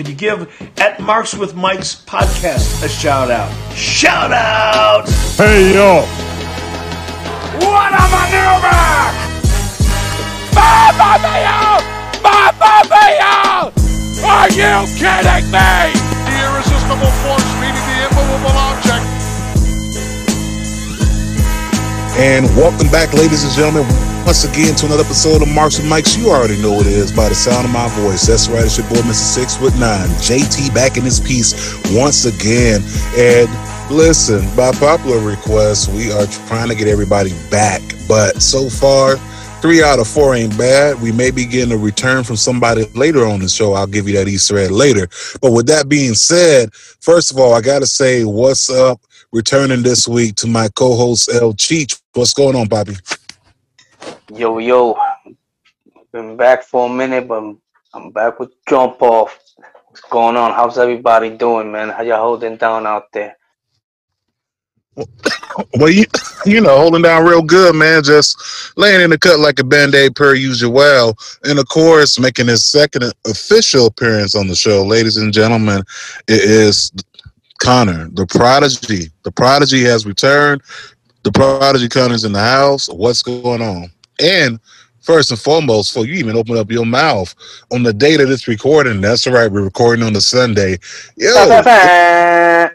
Could you give at Marks with Mics podcast a shout out? Shout out! Hey yo! What a maneuver! Mamma mia! Mamma mia! Are you kidding me? The irresistible force meeting the immovable object. And welcome back, ladies and gentlemen, once again to another episode of Marks and Mics. You already know what it is by the sound of my voice. That's right, it's your boy, Mr. Six Foot Nine. JT back in his piece once again. And listen, by popular request, we are trying to get everybody back. But so far, three out of four ain't bad. We may be getting a return from somebody later on the show. I'll give you that Easter egg later. But with that being said, first of all, I got to say, what's up? Returning this week to my co-host El Cheech. What's going on, Bobby? Yo, yo. Been back for a minute, but I'm, back with Jump Off. What's going on? How's everybody doing, man? How y'all holding down out there? Well, you, you know, holding down real good, man. Just laying in the cut like a band-aid per usual. And of course, making his second official appearance on the show, ladies and gentlemen, it is Connor, the prodigy. The prodigy has returned. The prodigy Connor's in the house. What's going on? And first and foremost, before you even open up your mouth on the date of this recording, that's all right. We're recording on the Sunday. Yo,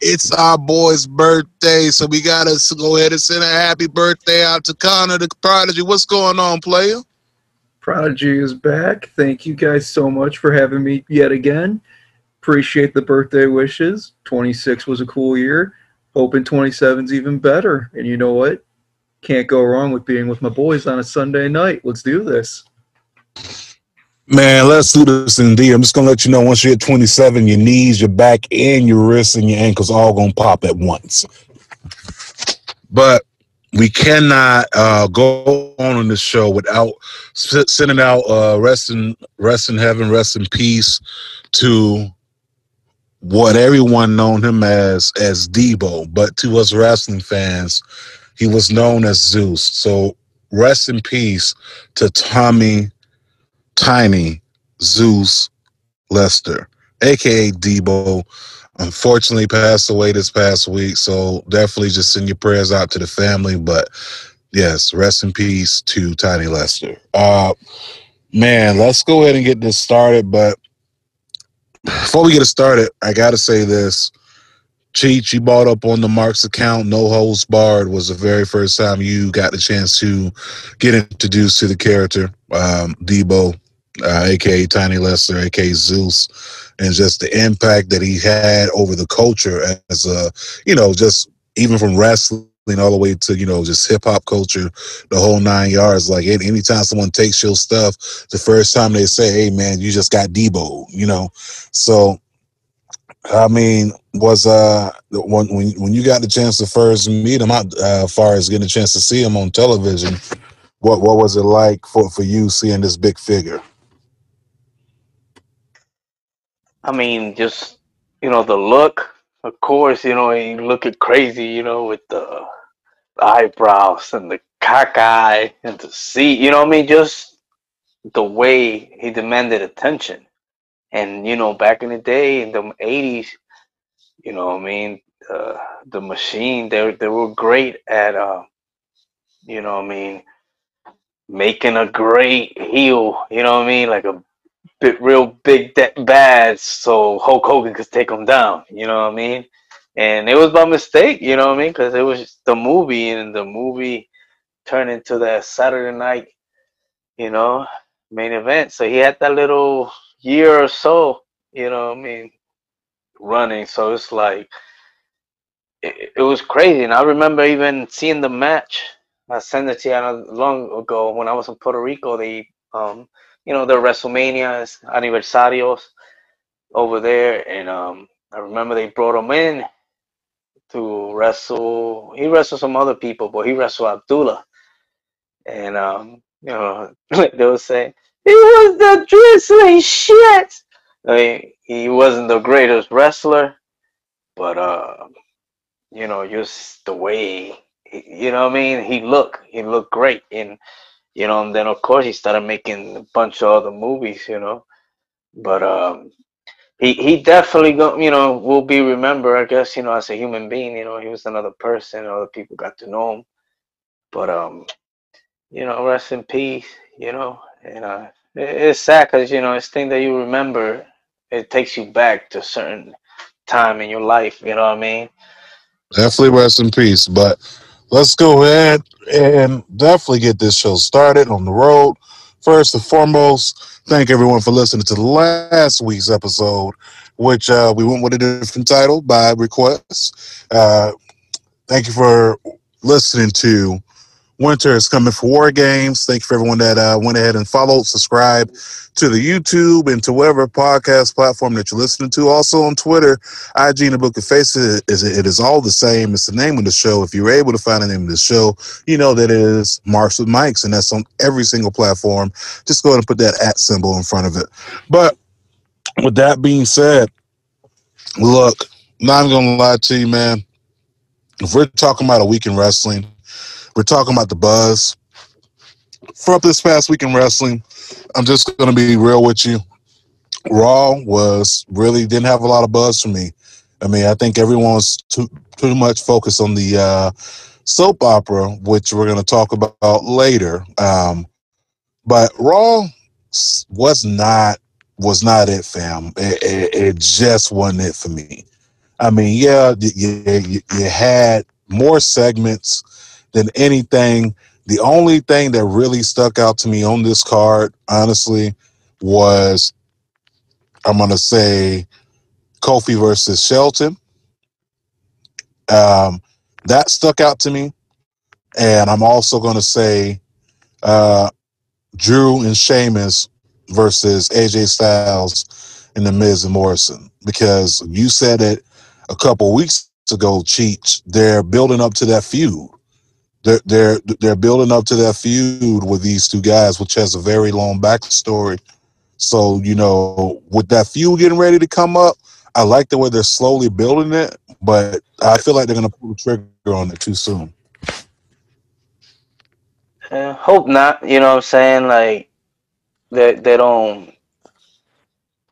it's our boy's birthday, so we gotta go ahead and send a happy birthday out to Connor, the prodigy. What's going on, player? Prodigy is back. Thank you guys so much for having me yet again. Appreciate the birthday wishes. 26 was a cool year. Hoping 27's even better. And you know what? Can't go wrong with being with my boys on a Sunday night. Let's do this. Man, let's do this indeed. I'm just gonna let you know once you hit 27, your knees, your back, and your wrists and your ankles all gonna pop at once. But we cannot uh, go on in this show without sending out uh, rest in rest in heaven, rest in peace to what everyone known him as as Debo, but to us wrestling fans, he was known as Zeus. So rest in peace to Tommy Tiny Zeus Lister, aka Debo. Unfortunately, passed away this past week. So definitely just send your prayers out to the family. But yes, rest in peace to Tiny Lister. Uh, man, let's go ahead and get this started. But before we get it started, I gotta say this. Cheech, you bought up on the Marks account. No holds barred was the very first time you got the chance to get introduced to the character, um, Debo, uh, aka Tiny Lister, aka Zeus, and just the impact that he had over the culture as a, you know, just even from wrestling all the way to you know just hip hop culture, the whole nine yards. Like any- anytime someone takes your stuff, the first time they say, "Hey man, you just got Debo," you know, so. I mean, was uh when when when you got the chance to first meet him, out uh, far as getting a chance to see him on television, what what was it like for for you seeing this big figure? I mean, just, you know, the look, of course, you know, he look at crazy, you know, with the eyebrows and the cock eye and the seat, you know I mean? Just the way he demanded attention. And, you know, back in the day, in the 80s, you know I mean? Uh, the machine, they, they were great at, uh, you know I mean? Making a great heel, you know what I mean? Like a bit real big de- bad so Hulk Hogan could take him down. You know what I mean? And it was by mistake. You know what I mean? Because it was the movie, and the movie turned into that Saturday night, you know, main event. So he had that little year or so. You know I mean? Running. So it's like it, it was crazy. And I remember even seeing the match. I sent it to you long ago when I was in Puerto Rico. They um you know, the WrestleManias, aniversarios over there. And um, I remember they brought him in to wrestle. He wrestled some other people, but he wrestled Abdullah. And, um, you know, they would say, was the drizzling shit. I mean, he wasn't the greatest wrestler, but, uh, you know, just the way, you know what I mean? He looked, he looked great. And, you know, and then of course he started making a bunch of other movies, you know. But um he he definitely go you know will be remembered. I guess you know as a human being. You know he was another person. Other people got to know him, but um, you know, rest in peace. You know, and uh, it's sad because you know it's thing that you remember. It takes you back to a certain time in your life. You know what I mean? Definitely rest in peace. But let's go ahead and definitely get this show started on the road. First and foremost, thank everyone for listening to last week's episode, which uh, we went with a different title by request. Uh, thank you for listening to Winter is Coming for War Games. Thank you for everyone that uh, went ahead and followed, subscribe to the YouTube and to whatever podcast platform that you're listening to. Also on Twitter, IG and the Book of Faces, is it is all the same. It's the name of the show. If you're able to find the name of the show, you know that it is Marks with Mics, and that's on every single platform. Just go ahead and put that at symbol in front of it. But with that being said, look, not gonna lie to you, man. If we're talking about a week in wrestling, we're talking about the buzz. For up this past week in wrestling, I'm just gonna be real with you. Raw was really didn't have a lot of buzz for me. I mean, I think everyone's too too much focused on the uh, soap opera, which we're gonna talk about later. Um, but Raw was not was not it, fam. It, it, it just wasn't it for me. I mean, yeah, y- y- you, you had more segments than anything. The only thing that really stuck out to me on this card, honestly, was I'm gonna say Kofi versus Shelton. Um, that stuck out to me, and I'm also gonna say uh, Drew and Sheamus versus AJ Styles and the Miz and Morrison because you said it a couple weeks ago, Cheech. They're building up to that feud. They're they're they're building up to that feud with these two guys, which has a very long backstory. So you know, with that feud getting ready to come up, I like the way they're slowly building it, but I feel like they're gonna pull the trigger on it too soon. Hope not. You know what I'm saying? Like they they don't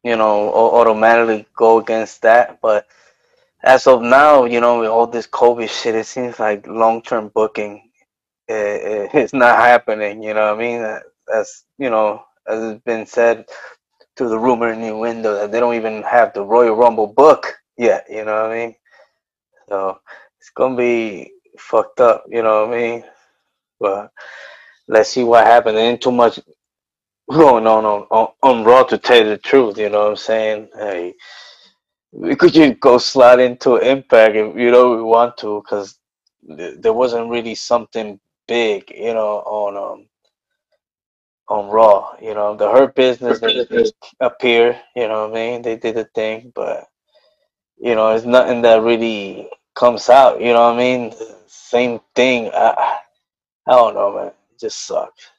you know automatically go against that, but as of now, you know, with all this COVID shit, it seems like long term booking i i- it's not happening. You know what I mean? As you know, as it's been said through the rumor in the window that they don't even have the Royal Rumble book yet. You know what I mean? So it's gonna be fucked up. You know what I mean? But let's see what happens. There ain't too much going on on, on on Raw to tell you the truth. You know what I'm saying? Hey, we could just go slide into Impact if you know we want to, because th- there wasn't really something big, you know, on um on Raw. You know, the Hurt Business they just appear. You know what I mean? They did a thing, but you know, it's nothing that really comes out. You know what I mean? Same thing. I, I don't know, man. It just sucked.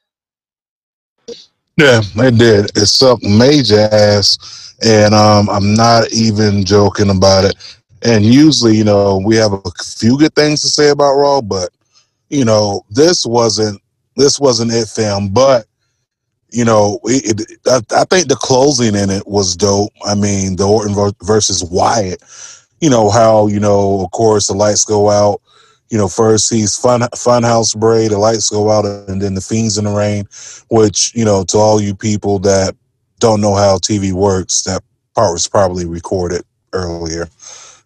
Yeah, they did. It sucked major ass, and um, I'm not even joking about it. And usually, you know, we have a few good things to say about Raw, but you know, this wasn't this wasn't it, fam. But you know, it, it, I, I think the closing in it was dope. I mean, the Orton versus Wyatt. You know how you know, of course, the lights go out. You know, first he's fun Funhouse Bray, the lights go out, and then the Fiends in the Rain. Which you know, to all you people that don't know how TV works, that part was probably recorded earlier.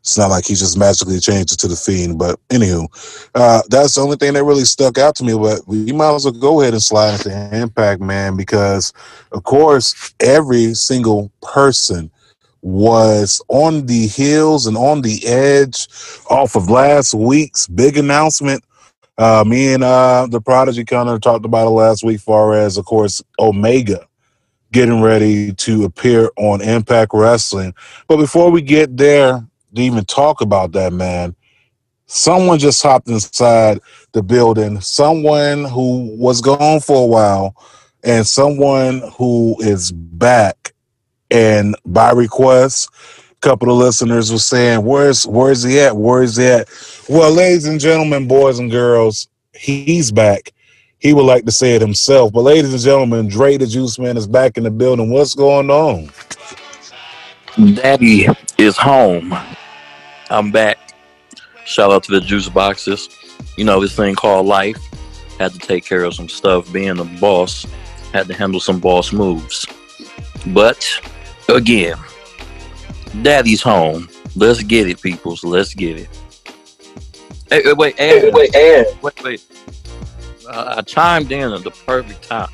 It's not like he just magically changed it to the Fiend. But anywho, uh, that's the only thing that really stuck out to me. But we might as well go ahead and slide into Impact, man, because of course every single person was on the heels and on the edge off of last week's big announcement. Uh, me and uh, the Prodigy kind of talked about it last week, far as of course Omega getting ready to appear on Impact Wrestling. But before we get there to even talk about that, man, someone just hopped inside the building. Someone who was gone for a while, and someone who is back. And by request, a couple of listeners were saying, "Where's Where's he at? Where's he at?" Well, ladies and gentlemen, boys and girls, he's back. He would like to say it himself, but ladies and gentlemen, Dre the Juice Man is back in the building. What's going on? Daddy is home. I'm back. Shout out to the juice boxes. You know, this thing called life. Had to take care of some stuff. Being a boss, had to handle some boss moves. But again, Daddy's home. Let's get it, peoples. Let's get it. Hey, hey, wait, and, wait, wait, wait. Uh, I chimed in at the perfect time.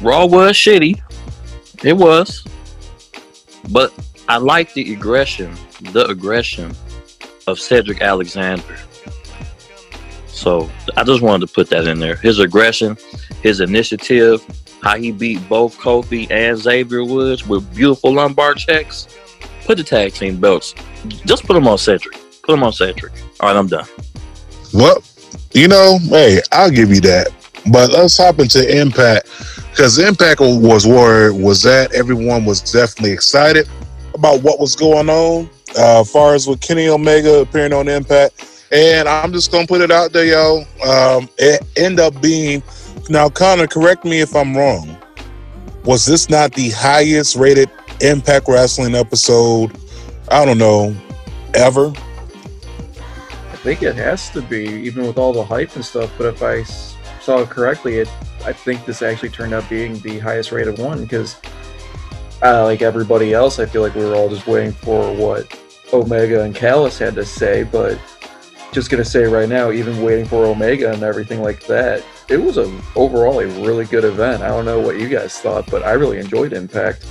Raw was shitty. It was. But I like the aggression, the aggression of Cedric Alexander. So I just wanted to put that in there. His aggression, his initiative, how he beat both Kofi and Xavier Woods with beautiful lumbar checks. Put the tag team belts. Just put them on Cedric. Put them on Cedric. All right, I'm done. Well, you know, hey, I'll give you that. But let's hop into Impact because Impact was where was that everyone was definitely excited about what was going on uh, as far as with Kenny Omega appearing on Impact. And I'm just gonna put it out there, yo. Um, it ended up being now, Connor. Correct me if I'm wrong. Was this not the highest rated Impact Wrestling episode? I don't know, ever. I think it has to be, even with all the hype and stuff. But if I saw it correctly, it I think this actually turned out being the highest rated one because, uh, like everybody else, I feel like we were all just waiting for what Omega and Callis had to say. But just gonna say right now, even waiting for Omega and everything like that, it was a overall a really good event. I don't know what you guys thought, but I really enjoyed Impact.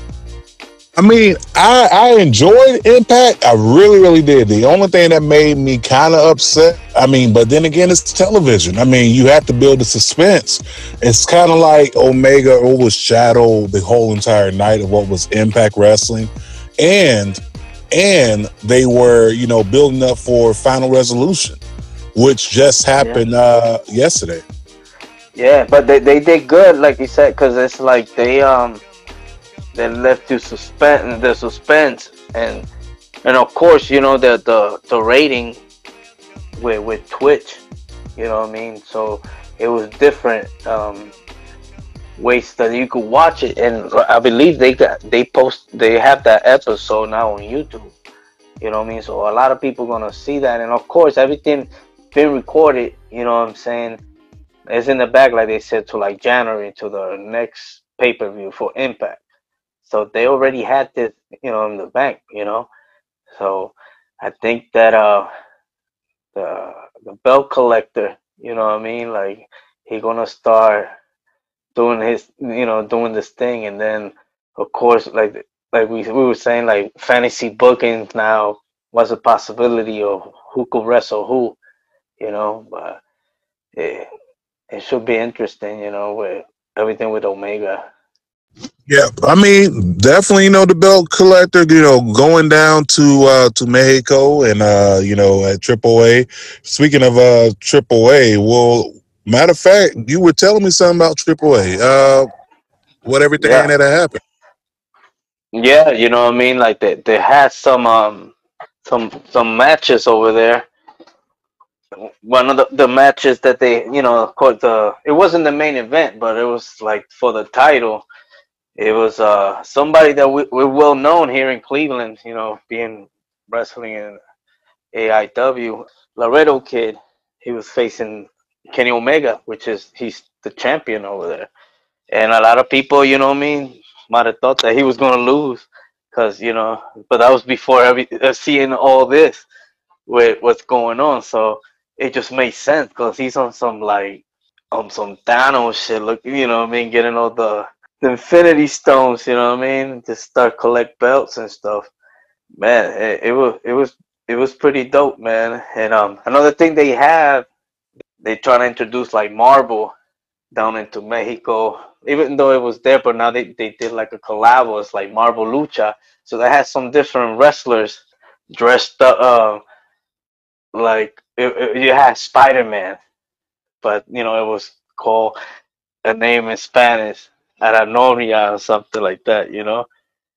I mean, I, I enjoyed Impact. I really, really did. The only thing that made me kind of upset, I mean, but then again, it's television. I mean, you have to build the suspense. It's kind of like Omega overshadowed the whole entire night of what was Impact Wrestling. And and they were, you know, building up for Final Resolution, which just happened yeah. uh yesterday. Yeah, but they, they did good, like you said, because it's like they um they left you suspense the suspense and and of course you know the the, the rating with with Twitch, you know what I mean. So it was different um, ways that you could watch it, and I believe they got they post they have that episode now on YouTube. You know what I mean. So a lot of people gonna see that, and of course everything been recorded. You know what I'm saying. It's in the back, like they said, to like January to the next pay per view for Impact. So they already had this, you know, in the bank, you know. So I think that uh the the belt collector, you know what I mean, like he gonna start doing his, you know, doing this thing, and then of course, like like we we were saying, like fantasy bookings now was a possibility of who could wrestle who, you know, but it it should be interesting, you know, with everything with Omega yeah, I mean, definitely, you know, the belt collector, you know, going down to uh to Mexico and uh, you know, at AAA. Speaking of uh AAA, well, matter of fact, you were telling me something about AAA. Uh what everything yeah. that happened. Yeah, you know what I mean? Like they they had some um some some matches over there. One of the, the matches that they, you know, of course the it wasn't the main event, but it was like for the title it was uh, somebody that we, we're well known here in Cleveland, you know, being wrestling in AIW. Laredo Kid, he was facing Kenny Omega, which is he's the champion over there. And a lot of people, you know I mean, might have thought that he was going to lose because, you know, but that was before every, uh, seeing all this with what's going on. So it just made sense because he's on some like, on some Thanos shit, look, you know what I mean, getting all the the Infinity Stones. You know what I mean? Just start collect belts and stuff. Man, it, it was it was it was pretty dope, man. And um, another thing they have, they try to introduce like Marvel down into Mexico, even though it was there, but now they, they did like a collab. It's like Marvel Lucha, so they had some different wrestlers dressed up. Uh, like it, it, you had Spider Man, but you know it was called a name in Spanish. Aranoria or something like that, you know.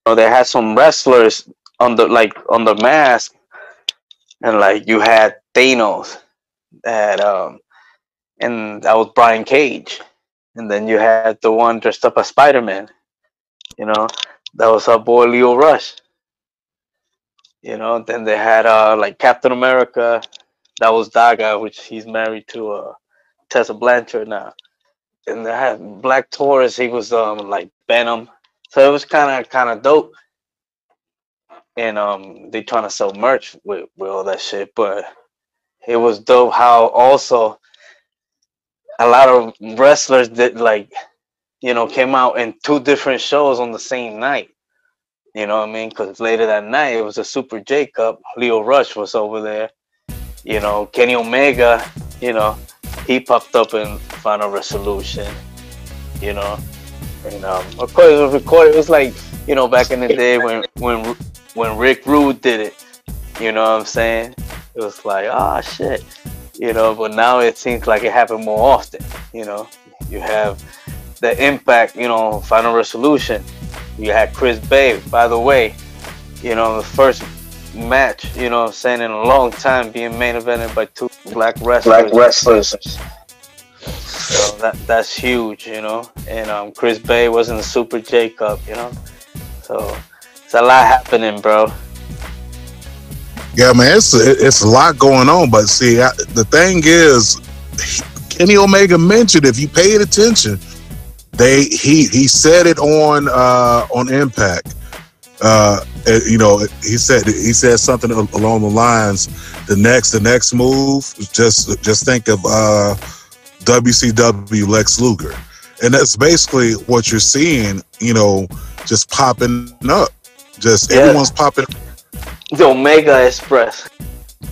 or they had some wrestlers on the like on the mask, and like you had Thanos, that um, and that was Brian Cage, and then you had the one dressed up as Spider Man, you know. that was our boy Lio Rush. You know, then they had uh like Captain America, that was Daga, which he's married to uh Tessa Blanchard now. And they had Black Taurus, he was um like Venom. So it was kinda kinda dope. And um they trying to sell merch with, with all that shit, but it was dope how also a lot of wrestlers that like you know came out in two different shows on the same night you know what i mean? Because later that night it was a super j cup lio rush was over there. You know kenny omega you know he popped up in final resolution you know? And um of course it was recorded. It was like you know back in the day when when when rick rude did it. You know what i'm saying? It was like ah shit. You know but now it seems like it happened more often you know? You have the impact you know final resolution you had chris bey by the way you know the first match you know what i'm saying in a long time being main evented by two black wrestlers Black wrestlers. so that that's huge you know and um chris bey was in the super j cup you know so it's a lot happening bro Yeah, man, it's a, it's a lot going on. But see, I, the thing is, Kenny Omega mentioned if you paid attention, they he he said it on uh, on Impact. Uh, you know, he said he said something along the lines. The next the next move, just just think of uh, WCW Lex Luger, and that's basically what you're seeing. You know, just popping up. Just Yeah. everyone's popping the omega express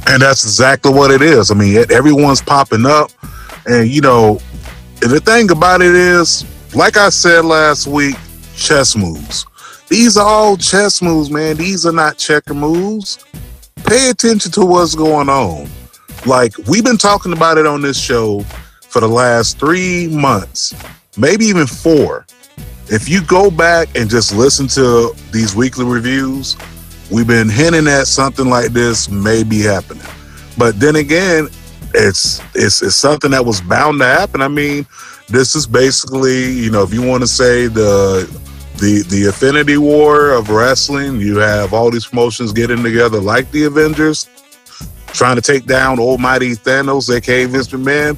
And that's exactly what it is. I mean, everyone's popping up. And, you know, and the thing about it is, like I said last week, chess moves. These are all chess moves, man. These are not checker moves. Pay attention to what's going on. Like, we've been talking about it on this show for the last three months, maybe even four. If you go back and just listen to these weekly reviews, we've been hinting at something like this may be happening. But then again, it's it's it's something that was bound to happen. I mean, this is basically, you know, if you want to say the the the affinity war of wrestling, you have all these promotions getting together like the Avengers, trying to take down almighty Thanos, aka Vince McMahon.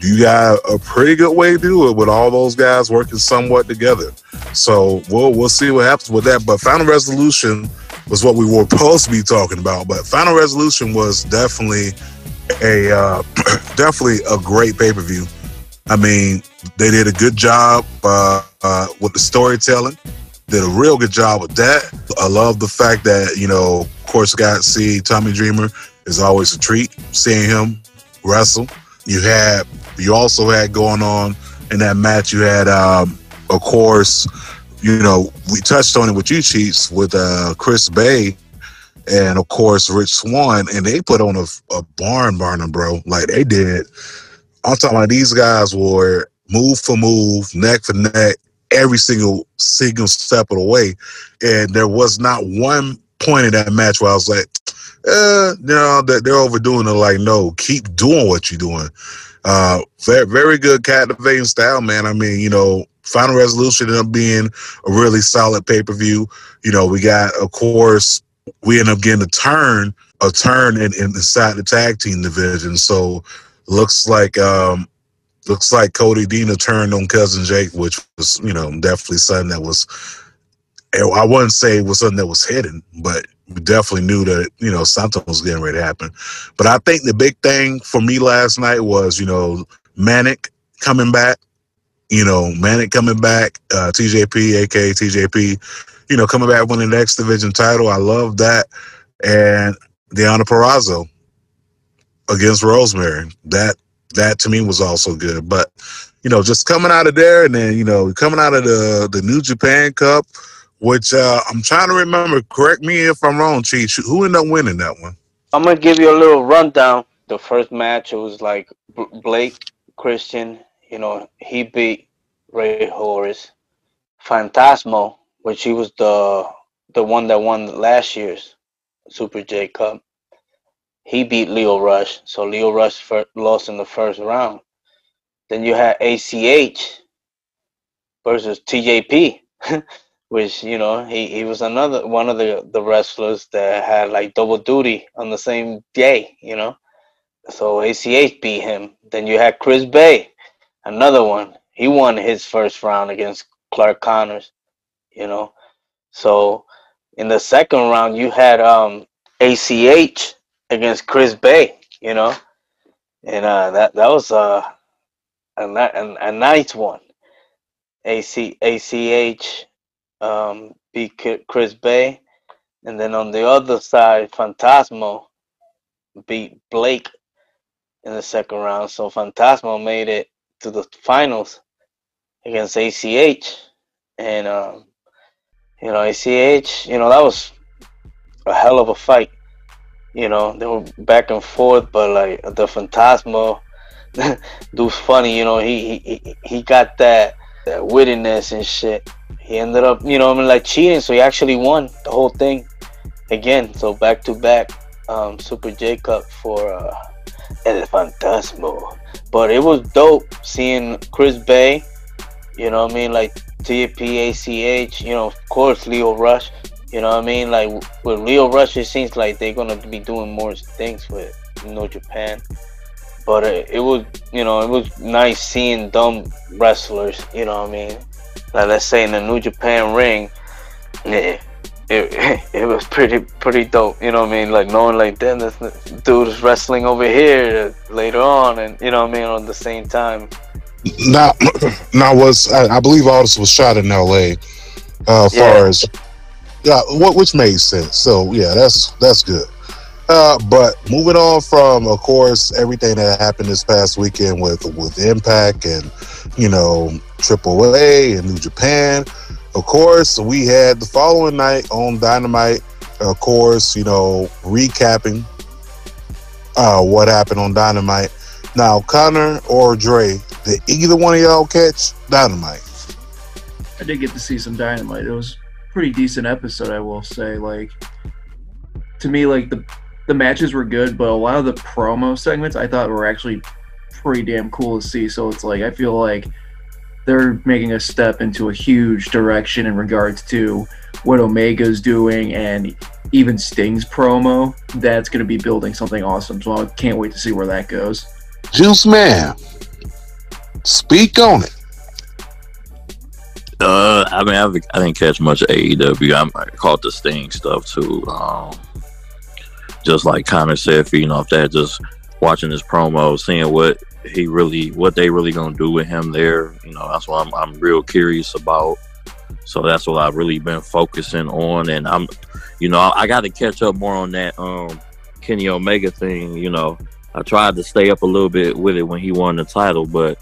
You got a pretty good way to do it with all those guys working somewhat together. So we'll we'll see what happens with that. But Final Resolution was what we were supposed to be talking about. But Final Resolution was definitely a uh, definitely a great pay per view. I mean, they did a good job uh, uh, with the storytelling. Did a real good job with that. I love the fact that you know, of course, got to see Tommy Dreamer is always a treat. Seeing him wrestle. You had you also had going on in that match. You had, um, of course, you know, we touched on it with you, Chiefs, with uh, Chris Bey and of course Rich Swann, and they put on a, a barn burner, bro. Like they did. I'm talking about these guys were move for move, neck for neck, every single single step of the way, and there was not one point in that match where I was like, no, that they're overdoing it. Like, no, keep doing what you're doing. Uh, very, very good captivating style, man. I mean, you know, Final Resolution ended up being a really solid pay per view. You know, we got, of course, we end up getting a turn, a turn in, in inside the tag team division. So looks like um looks like Cody Deaner turned on cousin Jake, which was, you know, definitely something that was I wouldn't say it was something that was hidden, but we definitely knew that, you know, something was getting ready to happen. But I think the big thing for me last night was, you know, Manik coming back. You know, Manik coming back, uh, TJP, aka TJP, you know, coming back winning the X Division title. I love that. And Deonna Purrazzo against Rosemary. That that to me was also good. But, you know, just coming out of there and then, you know, coming out of the the New Japan Cup, which uh I'm trying to remember, correct me if I'm wrong, Cheech. Who ended up winning that one? I'm gonna give you a little rundown. The first match, it was like Blake Christian. You know, he beat Rey Horus. Phantasmo, which he was the the one that won last year's Super J Cup. He beat Lio Rush, so Lio Rush lost in the first round. Then you had ACH versus TJP, which you know he, he was another one of the the wrestlers that had like double duty on the same day. You know, so ACH beat him. Then you had Chris Bey, another one. He won his first round against Clark Connors. You know, so in the second round you had um ACH against Chris Bey. You know, and uh, that that was uh, a a, a nice one. AC ACH um, beat Chris Bey, and then on the other side, Phantasmo beat Blake in the second round. So Phantasmo made it to the finals against ACH, and um, you know ACH, you know that was a hell of a fight. You know they were back and forth, but like the Phantasmo, dude's funny. You know he he he got that that wittiness and shit. He ended up, you know, I mean, like cheating, so he actually won the whole thing again. So back to back, um, Super J Cup for uh, El. But it was dope seeing Chris Bey, you know I mean, like TPACH, you know, of course Lio Rush, you know what I mean, like with Lio Rush, it seems like they're gonna be doing more things with you know Japan. But it, it, was you know it was nice seeing dumb wrestlers you know what i mean? Like let's say in the new japan ring yeah it, it was pretty pretty dope you know what i mean? Like knowing like then this dude is wrestling over here later on and you know what i mean on the same time. Now now was i, I believe all this was shot in la uh as yeah. far as yeah which made sense so yeah that's that's good uh, but moving on from, of course, everything that happened this past weekend with with Impact and you know AAA and New Japan. Of course, we had the following night on Dynamite. Of course, you know recapping uh, what happened on Dynamite. Now, Connor or Dre, did either one of y'all catch Dynamite? I did get to see some Dynamite. It was pretty decent episode, I will say. Like to me, like the the matches were good, but a lot of the promo segments I thought were actually pretty damn cool to see. So it's like I feel like they're making a step into a huge direction in regards to what Omega's doing and even Sting's promo. That's going to be building something awesome. So I can't wait to see where that goes. Juice Man, speak on it. Uh, I mean, I, I didn't catch much AEW. I caught the Sting stuff too. Um, just like Connor said, you know, that just watching his promo, seeing what he really, what they really gonna do with him there, you know, that's what I'm, I'm real curious about. So that's what I've really been focusing on, and I'm, you know, I, I got to catch up more on that um Kenny Omega thing. You know, I tried to stay up a little bit with it when he won the title, but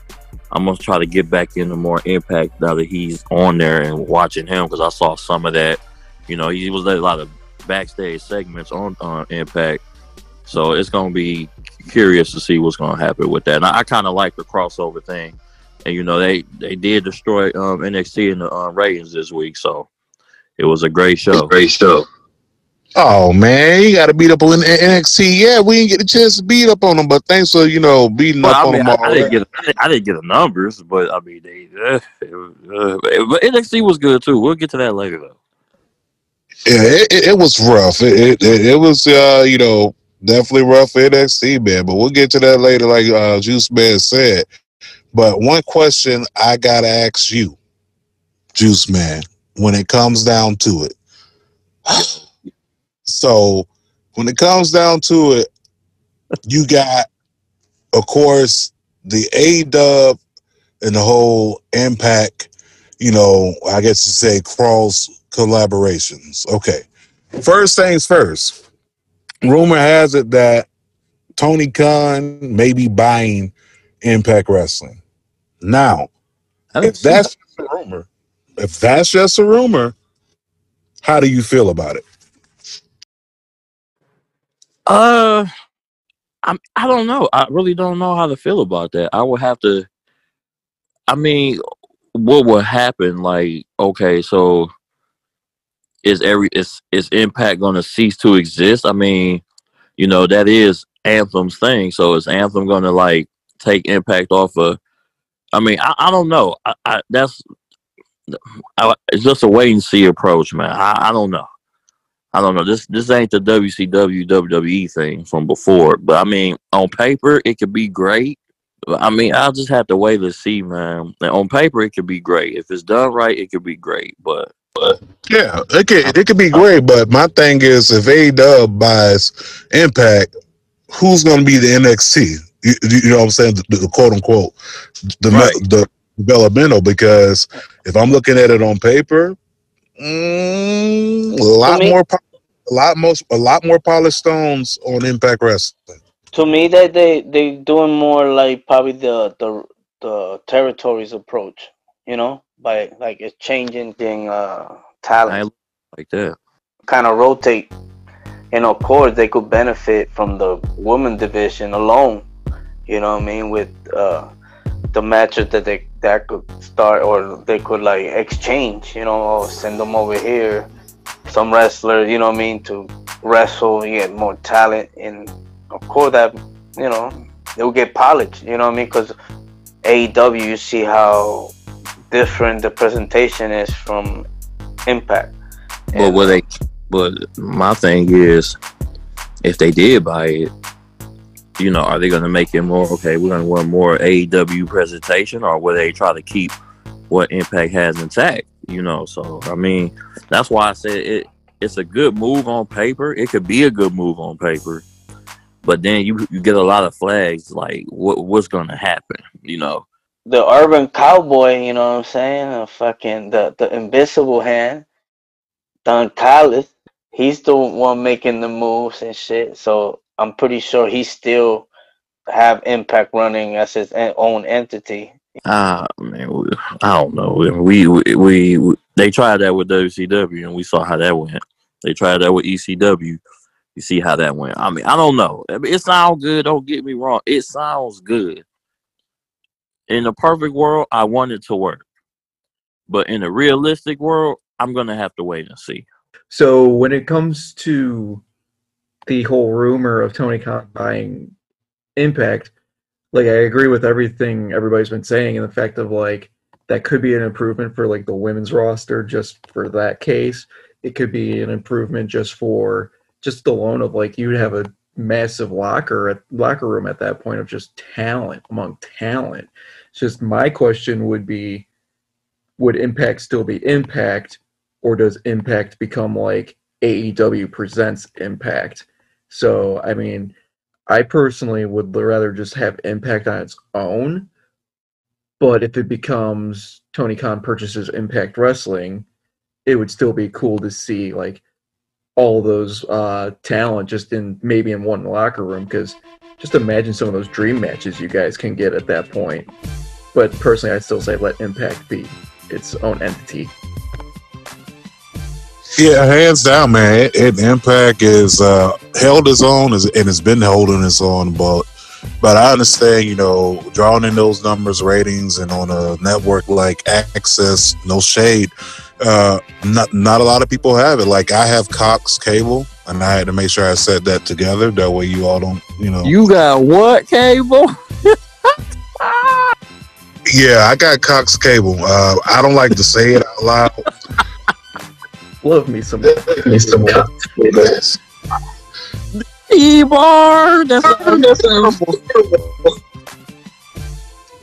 I'm gonna try to get back into more impact now that he's on there and watching him because I saw some of that. You know, he was at a lot of backstage segments on uh, Impact. So it's to be curious to see what's to happen with that. And I, I kind of like the crossover thing. And you know they they did destroy um, NXT in the uh, ratings this week, so it was a great show. Great show. Oh man, you got to beat up on NXT. Yeah, we didn't get a chance to beat up on them, but thanks for you know beating well, up I mean, on them. I, I, didn't get I didn't, I didn't, get the numbers, but I mean they. Uh, uh, but NXT was good too. We'll get to that later though. Yeah, it, it, was rough. It, it, it was uh, you know definitely rough for NXT man, but we'll get to that later, like uh, Juice Man said. But one question I gotta ask you, Juice Man, when it comes down to it. So when it comes down to it, you got, of course, the A Dub and the whole Impact. You know, I guess to say cross collaborations. Okay. First things first. Rumor has it that Tony Khan may be buying Impact Wrestling. Now, if that's that. a rumor, if that's just a rumor, how do you feel about it? Uh, I'm. I don't know. I really don't know how to feel about that. I would have to. I mean, what would happen? Like, okay, so is every is is Impact going to cease to exist? I mean, you know that is Anthem's thing. So is Anthem going to like take Impact off of? I mean, I, I don't know. I, I, that's I, it's just a wait and see approach, man. I, I don't know. I don't know. This this ain't the WCW WWE thing from before, but I mean, on paper it could be great. I mean, I'll just have to wait to see, man. And on paper, it could be great. If it's done right, it could be great. But but Yeah, it could it could be great, but my thing is if AEW buys Impact, who's going to be the NXT? You, you know what I'm saying? The, the quote unquote the Right. the developmental. Because if I'm looking at it on paper, mm, a lot me- more, po- a lot most, a lot more polished stones on Impact Wrestling. To me, that they they doing more like probably the the the territories approach. You know, by like it's changing thing uh talent. I like that. kind of rotate. And of course, they could benefit from the women division alone. You know what I mean? With uh, the matches that they that could start, or they could like exchange. You know, or send them over here. Some wrestlers, you know what I mean, to wrestle, you get more talent, and of course that you know they will get polished. You know what I mean? Because AEW, you see how different the presentation is from Impact. But And, what uh, they, but my thing is, if they did buy it, you know, are they going to make it more okay? We're going to want more AEW presentation, or will they try to keep what Impact has intact? You know, so I mean, that's why I said it. It's a good move on paper. It could be a good move on paper, but then you you get a lot of flags like what what's going to happen? You know, the urban cowboy, you know what I'm saying? A fucking the the invisible hand, Don Callis. He's the one making the moves and shit. So I'm pretty sure he still have Impact running as his own entity. Ah, man, we, I don't know. We, we we we they tried that with WCW, and we saw how that went. They tried that with ECW. You see how that went. I mean, I don't know. I mean, it sounds good. Don't get me wrong. It sounds good. In a perfect world, I want it to work, but in a realistic world, I'm gonna have to wait and see. So when it comes to the whole rumor of Tony Khan buying Impact, like I agree with everything everybody's been saying, and the fact of like that could be an improvement for like the women's roster just for that case. It could be an improvement just for just alone of like you'd have a massive locker at locker room at that point of just talent among talent. It's just my question would be would Impact still be Impact or does Impact become like AEW presents Impact? So, I mean, I personally would rather just have Impact on its own. But if it becomes Tony Khan purchases Impact Wrestling, it would still be cool to see like all those uh, talent just in maybe in one locker room. Because just imagine some of those dream matches you guys can get at that point. But personally, I'd still say let Impact be its own entity. Yeah, hands down, man. It, it- Impact is uh, held its own, is- and it's been holding its own. But, but I understand, you know, drawing in those numbers, ratings, and on a network like AXS, no shade. Uh, not not a lot of people have it. Like I have Cox Cable, and I had to make sure I set that together. That way, you all don't, you know. You got what cable? yeah, I got Cox Cable. Uh, I don't like to say it out loud. Love me some, me some Yes. E-bar. That's terrible.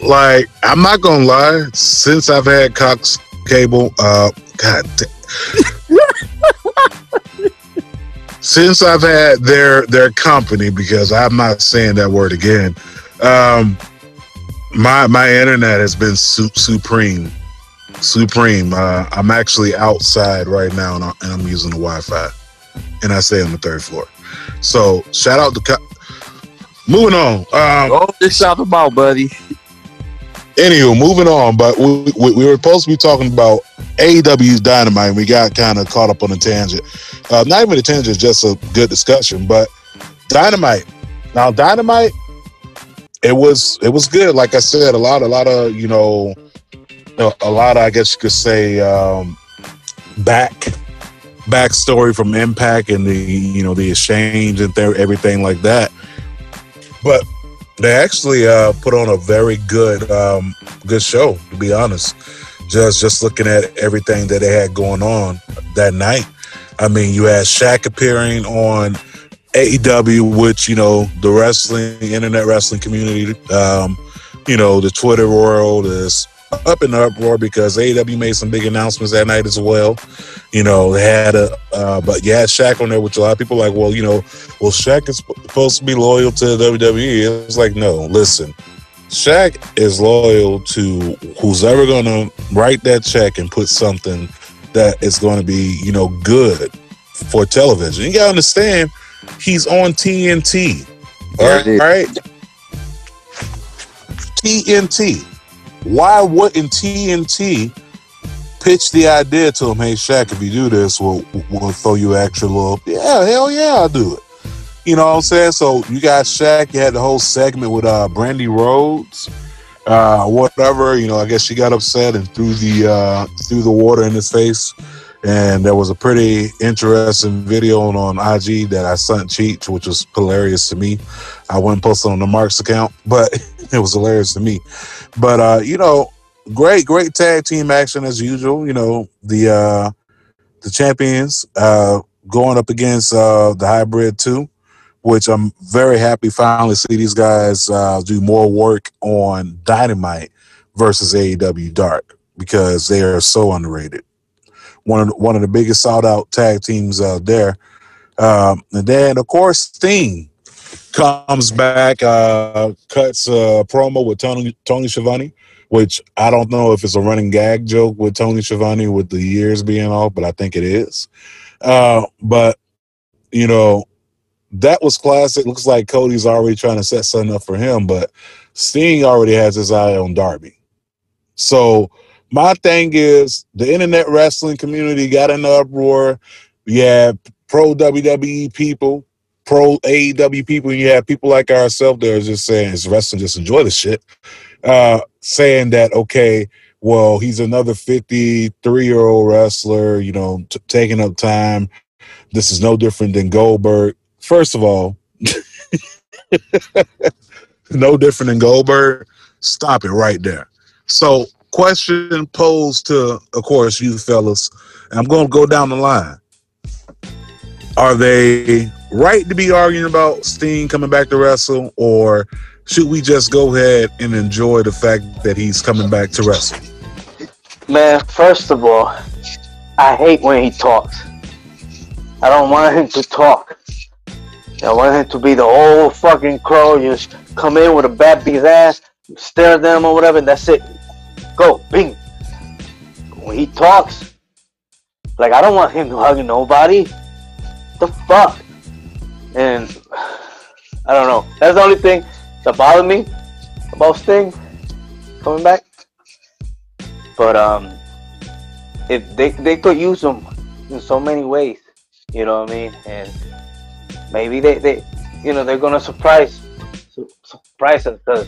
like I'm not gonna lie, since I've had Cox cable, uh god da- since I've had their their company, because I'm not saying that word again, um my my internet has been su- supreme. Supreme. Uh, I'm actually outside right now and, I, I'm using the Wi-Fi, and I stay on the third floor. So shout out to. Co- Moving on. Um, Oh, this out about, buddy. Anywho, moving on, but we, we, we were supposed to be talking about AEW's Dynamite. And we got kind of caught up on a tangent. Uh, not even a tangent, just a good discussion. But Dynamite. Now, Dynamite, it was it was good. Like I said, a lot, a lot of you know, a, a lot of I guess you could say um, back backstory from Impact and the you know the exchange and th- everything like that. But they actually uh, put on a very good um, good show. To be honest, just just looking at everything that they had going on that night. I mean, you had Shaq appearing on AEW, which you know the wrestling, internet wrestling community, um, you know the Twitter world is up in the uproar because AEW made some big announcements that night as well. You know, they had a, uh, but you had Shaq on there, which a lot of people like. Well, you know, well Shaq is supposed to be loyal to WWE. It's like, no, listen, Shaq is loyal to who's ever going to write that check and put something that is going to be, you know, good for television. You got to understand, he's on TNT. All right, Yeah. all right? TNT. Why wouldn't TNT pitch the idea to him? Hey, Shaq, if you do this, we'll, we'll throw you extra little. Yeah, hell yeah, I'll do it. You know what I'm saying? So you got Shaq. You had the whole segment with uh, Brandi Rhodes, uh, whatever. You know, I guess she got upset and threw the uh, threw the water in his face. And there was a pretty interesting video on, on IG that I sent Cheech, which was hilarious to me. I wouldn't post it on the Marks account, but it was hilarious to me. But uh, you know, great, great tag team action as usual. You know, the uh, the champions uh, going up against uh, the hybrid two, which I'm very happy finally see these guys uh, do more work on Dynamite versus AEW Dark because they are so underrated. One of the, one of the biggest sought out tag teams out there. Um, and then of course Sting comes back, uh, cuts a promo with Tony Tony Schiavone, which I don't know if it's a running gag joke with Tony Schiavone with the years being off, but I think it is. Uh, but you know, that was classic. Looks like Cody's already trying to set something up for him, but Sting already has his eye on Darby. So my thing is the internet wrestling community got the uproar. You have pro WWE people, pro AEW people, and you have people like ourselves that are just saying it's wrestling, just enjoy the shit. Uh, saying that okay, well, he's another 53 year old wrestler, you know, t- taking up time. This is no different than Goldberg. First of all, no different than Goldberg. Stop it right there. So, question posed to, of course, you fellas, and I'm going to go down the line. Are they right to be arguing about Sting coming back to wrestle, or should we just go ahead and enjoy the fact that he's coming back to wrestle? Man, first of all, I hate when he talks. I don't want him to talk. I want him to be the old fucking crow. Just come in with a bat beat ass, stare at them or whatever, and that's it. Go, bing. When he talks, like I don't want him to hug nobody. The fuck? And I don't know. That's the only thing that bothered me about Sting coming back. But um, if they they could use him in so many ways, you know what I mean, and maybe they they you know they're gonna surprise su- surprise us because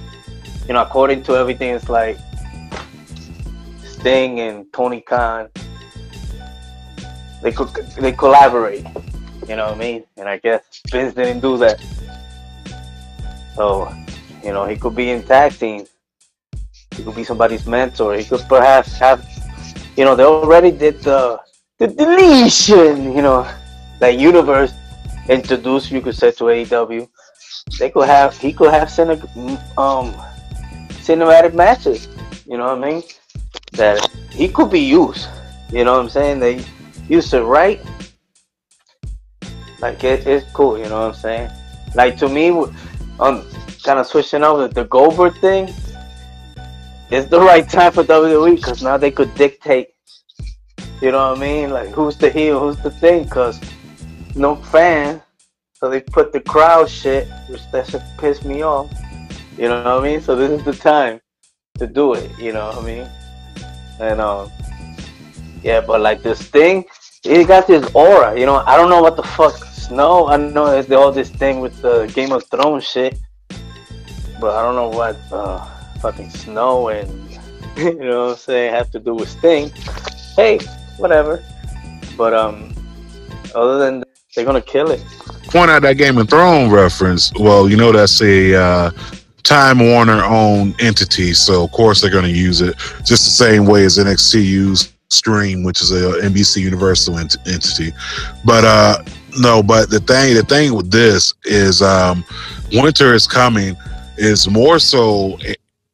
you know according to everything it's like Sting and Tony Khan they could they collaborate, you know what I mean, and I guess Vince didn't do that, so you know he could be in tag teams. He could be somebody's mentor. He could perhaps have, you know, they already did the the deletion, you know, that universe introduced. You could say to AEW, they could have he could have cine, um cinematic matches. You know what I mean? That he could be used. You know what I'm saying? They used it right. Like it, it's cool. You know what I'm saying? Like to me, um, kind of switching over the Goldberg thing it's the right time for WWE because now they could dictate. You know what I mean? Like who's the heel, who's the thing? Because no fan, so they put the crowd shit, which that should piss me off. You know what I mean? So this is the time to do it. You know what I mean? And um, yeah, but like this thing, he got this aura. You know, I don't know what the fuck snow. I know there's all this thing with the Game of Thrones shit, but I don't know what. uh fucking snow and you know what I'm saying have to do with Sting. Hey, whatever. But um other than that, they're gonna kill it. Point out that Game of Thrones reference. Well, you know that's a uh, Time Warner owned entity, so of course they're going to use it just the same way as NXT used Stream, which is a NBC Universal ent- entity. But uh no, but the thing the thing with this is um winter is coming is more so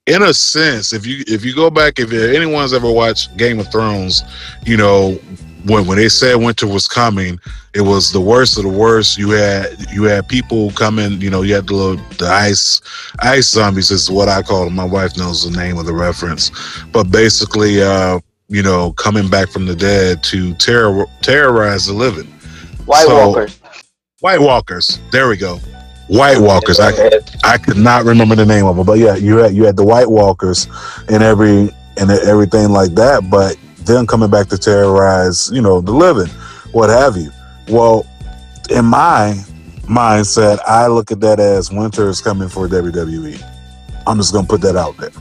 in a sense if you if you go back if anyone's ever watched Game of Thrones, you know when when they said winter was coming, it was the worst of the worst. You had you had people coming, you know, you had the little, the ice ice zombies is what I call them. My wife knows the name of the reference, but basically, uh, you know, coming back from the dead to terror terrorize the living. White So- Walkers. White Walkers. There we go. White Walkers. I I could not remember the name of them, but yeah, you had you had the White Walkers and every and everything like that. But them coming back to terrorize, you know, the living, what have you. Well, in my mindset, I look at that as winter is coming for WWE. I'm just gonna put that out there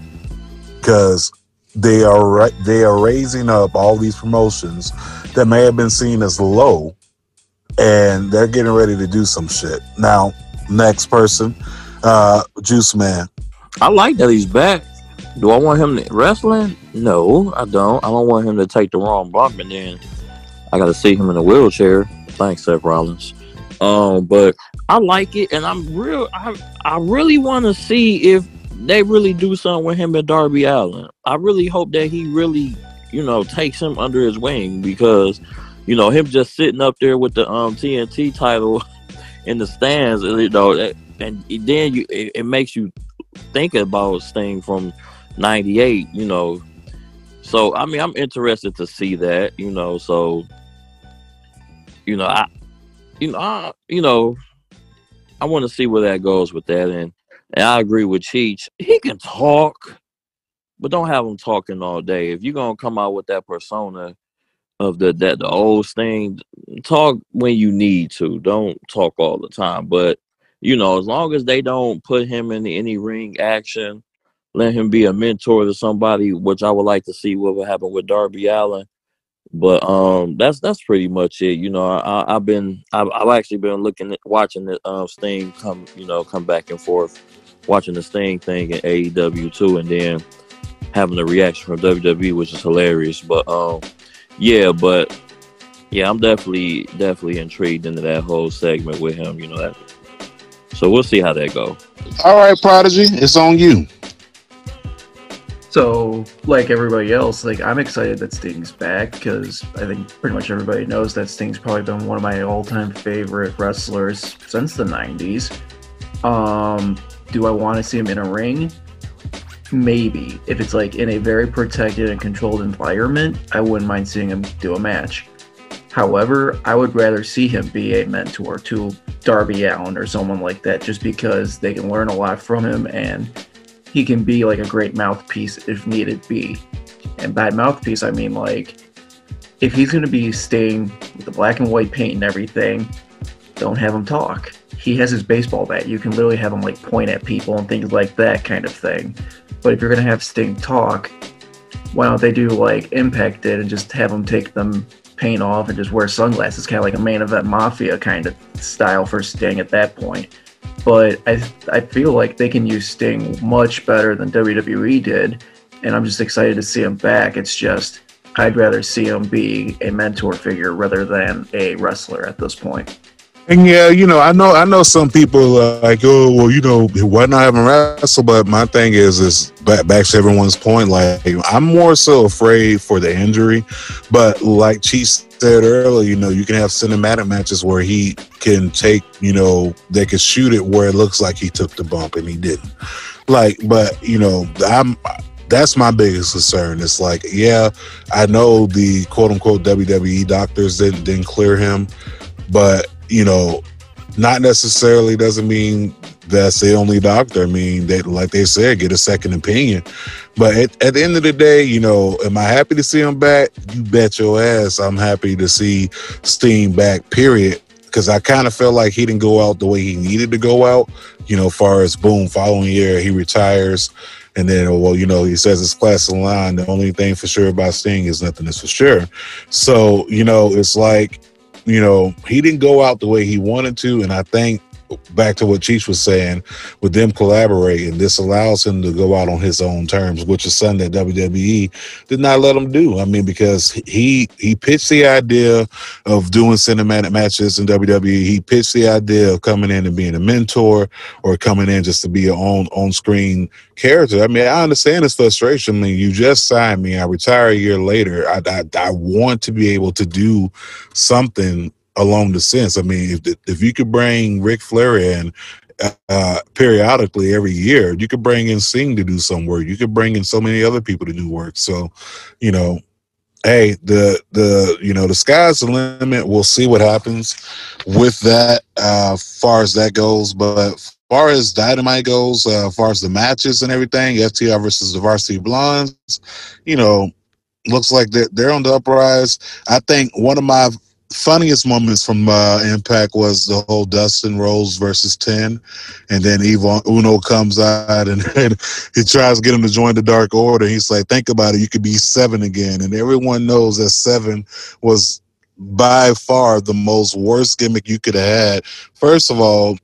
because they are right. They are raising up all these promotions that may have been seen as low, and they're getting ready to do some shit. Now, next person, uh, Juice Man. I like that he's back. Do I want him to wrestling? No, I don't. I don't want him to take the wrong bump and then I got to see him in a wheelchair. Thanks, Seth Rollins. Um, but I like it, and I'm real. I I really want to see if they really do something with him and Darby Allin. I really hope that he really, you know, takes him under his wing because, you know, him just sitting up there with the um TNT title in the stands, you know, and then you it, it makes you think about Sting from '98, you know. So I mean, I'm interested to see that, you know. So, you know, I, you know, I, you know, I want to see where that goes with that, and and I agree with Cheech. He can talk, but don't have him talking all day. If you're gonna come out with that persona of the that the old thing talk when you need to. Don't talk all the time. But you know, as long as they don't put him in any ring action, let him be a mentor to somebody, which I would like to see what would happen with Darby Allin. But um, that's that's pretty much it. You know, I, I've been I've, I've actually been looking at watching the uh, Sting come you know come back and forth, watching the Sting thing in AEW too, and then having the reaction from WWE, which is hilarious. But um, yeah, but yeah, I'm definitely definitely intrigued into that whole segment with him. You know that. So we'll see how that go. All right, Prodigy, it's on you. So, like everybody else, like I'm excited that Sting's back because I think pretty much everybody knows that Sting's probably been one of my all-time favorite wrestlers since the '90s. Um, do I want to see him in a ring? Maybe. If it's like in a very protected and controlled environment, I wouldn't mind seeing him do a match. However, I would rather see him be a mentor to Darby Allin or someone like that, just because they can learn a lot from him and he can be like a great mouthpiece if needed be. And by mouthpiece, I mean like if he's going to be staying with the black and white paint and everything, don't have him talk. He has his baseball bat. You can literally have him like point at people and things like that kind of thing. But if you're going to have Sting talk, why don't they do like Impact did and just have him take them paint off and just wear sunglasses, kind of like a main event mafia kind of style for Sting at that point but I I feel like they can use Sting much better than WWE did, and I'm just excited to see him back. It's just I'd rather see him be a mentor figure rather than a wrestler at this point. And yeah, you know, I know, I know some people are like, oh, well, you know, why not having a wrestle? But my thing is, is back, back to everyone's point. Like, I'm more so afraid for the injury, but like Chief said earlier, you know, you can have cinematic matches where he can take, you know, they can shoot it where it looks like he took the bump and he didn't. Like, but you know, I'm. That's my biggest concern. It's like, yeah, I know the quote unquote WWE doctors didn't didn't clear him, but you know, not necessarily doesn't mean that's the only doctor. I mean, they like they said, get a second opinion. But at, at the end of the day, you know, am I happy to see him back? You bet your ass I'm happy to see Steen back, period. Because I kind of felt like he didn't go out the way he needed to go out. You know, far as boom, following year he retires. And then, well, you know, he says it's class in line. The only thing for sure about Sting is nothing is for sure. So, you know, it's like, you know, he didn't go out the way he wanted to. And I think back to what Cheech was saying, with them collaborating, this allows him to go out on his own terms, which is something that WWE did not let him do. I mean, because he he pitched the idea of doing cinematic matches in WWE. He pitched the idea of coming in and being a mentor or coming in just to be an own on screen character. I mean, I understand his frustration. I mean, you just signed me. I retire a year later. I I, I want to be able to do something along the sense. I mean, if if you could bring Ric Flair in uh, periodically every year, you could bring in Sting to do some work. You could bring in so many other people to do work. So, you know, hey, the the you know the sky's the limit. We'll see what happens with that. Uh, far as that goes, but far as Dynamite goes, uh, far as the matches and everything, FTR versus the Varsity Blondes, you know, looks like they're, they're on the uprise. I think one of my funniest moments from uh, Impact was the whole Dustin Rhodes versus Ten, and then Evil Uno comes out and, and, he tries to get him to join the Dark Order. He's like, "Think about it, you could be seven again," and everyone knows that Seven was by far the most worst gimmick you could have had. First of all.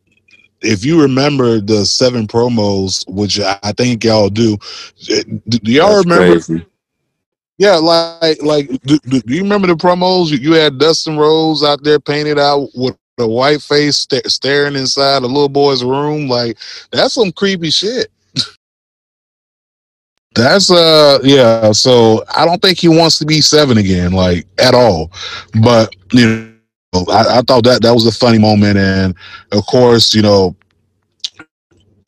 If you remember the seven promos, which I think y'all do, do y'all That's remember? crazy. Yeah, like like do, do do you remember the promos? You, you had Dustin Rhodes out there painted out with a white face sta- staring inside a little boy's room. Like that's some creepy shit. That's uh yeah. So I don't think he wants to be seven again, like at all. But you know, I, I thought that that was a funny moment, and of course, you know,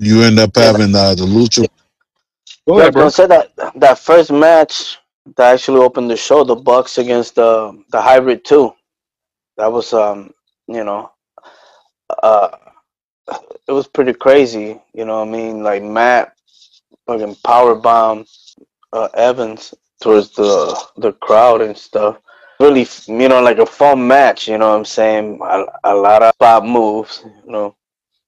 you end up having uh, the lucha. Go ahead, bro. don't say that that first match that actually opened the show, the Bucks against the the Hybrid Two. That was um, you know, uh, it was pretty crazy. You know, what I mean, like Matt fucking power bomb uh, Evans towards the the crowd and stuff. Really, you know, like a fun match. You know what I'm saying? A, a lot of spot moves. You know.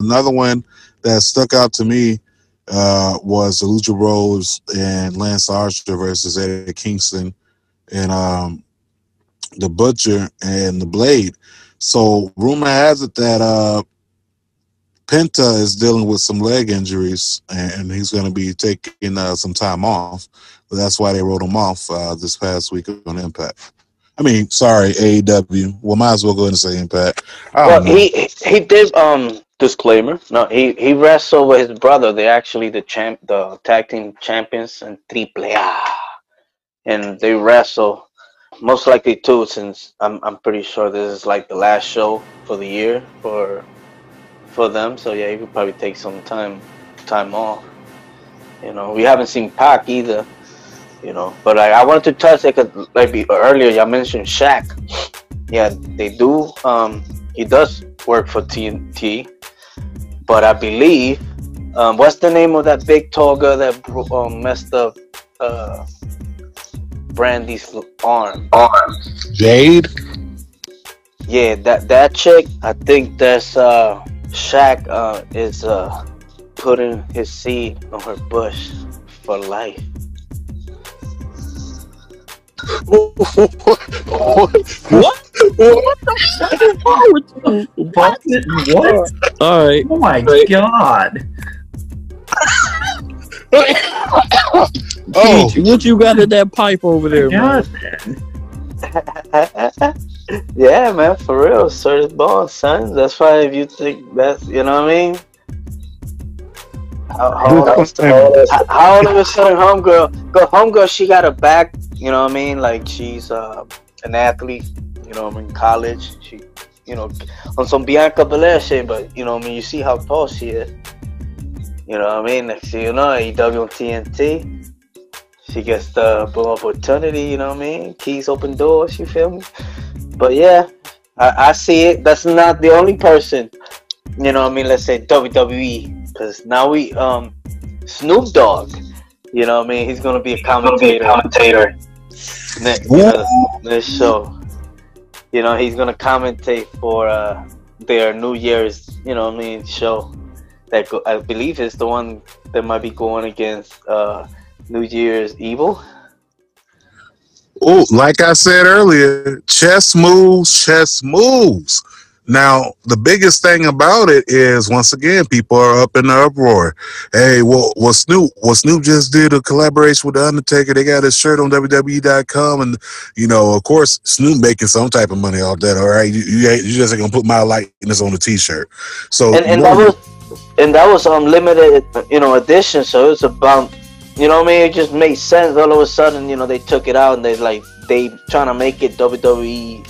Another one that stuck out to me uh, was the Lucha Bros and Lance Archer versus Eddie Kingston and um, the Butcher and the Blade. So rumor has it that uh, Penta is dealing with some leg injuries and he's going to be taking uh, some time off. But that's why they wrote him off uh, this past week on Impact. I mean, sorry, AEW. Well, might as well go ahead and say Impact. Well, know. he he did um disclaimer. No, he he wrestled with his brother. They actually the champ, the tag team champions and Triple A, and they wrestle most likely too. Since I'm I'm pretty sure this is like the last show for the year for for them. So yeah, he could probably take some time time off. You know, we haven't seen Pac either. You know, but like I wanted to touch like a, like earlier. Y'all mentioned Shaq. Yeah, they do. Um, he does work for TNT, but I believe um, what's the name of that big tall girl that um, messed up uh, Brandi's arm? Arm. Jade. Yeah, that that chick. I think that's uh, Shaq uh, is uh, putting his seed on her bush for life. What? what the fuck is wrong with you? What? What? All right. Oh my god. Oh, Peach, what you got in that pipe over there, man? God, man. yeah, man, for real. Serge Bond, son. That's why if you think that's, you know what I mean? How, how, how, how all of a sudden, homegirl, go homegirl, she got a back, you know what I mean? Like she's uh, an athlete, you know what I mean? College, she, you know, on some Bianca Belair shit, but you know what I mean? You see how tall she is. You know what I mean? Next thing you know, AEW on TNT, she gets the boom opportunity, you know what I mean? Keys open doors, you feel me? But yeah, I, I see it. That's not the only person. You know what I mean? Let's say WWE, because now we um Snoop Dogg. You know what I mean? He's gonna be a commentator. commentator. Next, uh, next show. You know he's gonna commentate for uh their New Year's. You know what I mean? Show that go, I believe is the one that might be going against uh New Year's Evil. Oh, like I said earlier, chess moves, chess moves. Now, the biggest thing about it is, once again, people are up in the uproar. Hey, well, well, Snoop, well, Snoop just did a collaboration with the Undertaker. They got his shirt on WWE.com, and you know, of course, Snoop making some type of money off that. All right, you you, ain't- you just ain't gonna put my likeness on the T-shirt. So, and, and that was and that was um limited you know edition so it's about you know what i mean it just made sense all of a sudden you know they took it out and they like they trying to make it wwe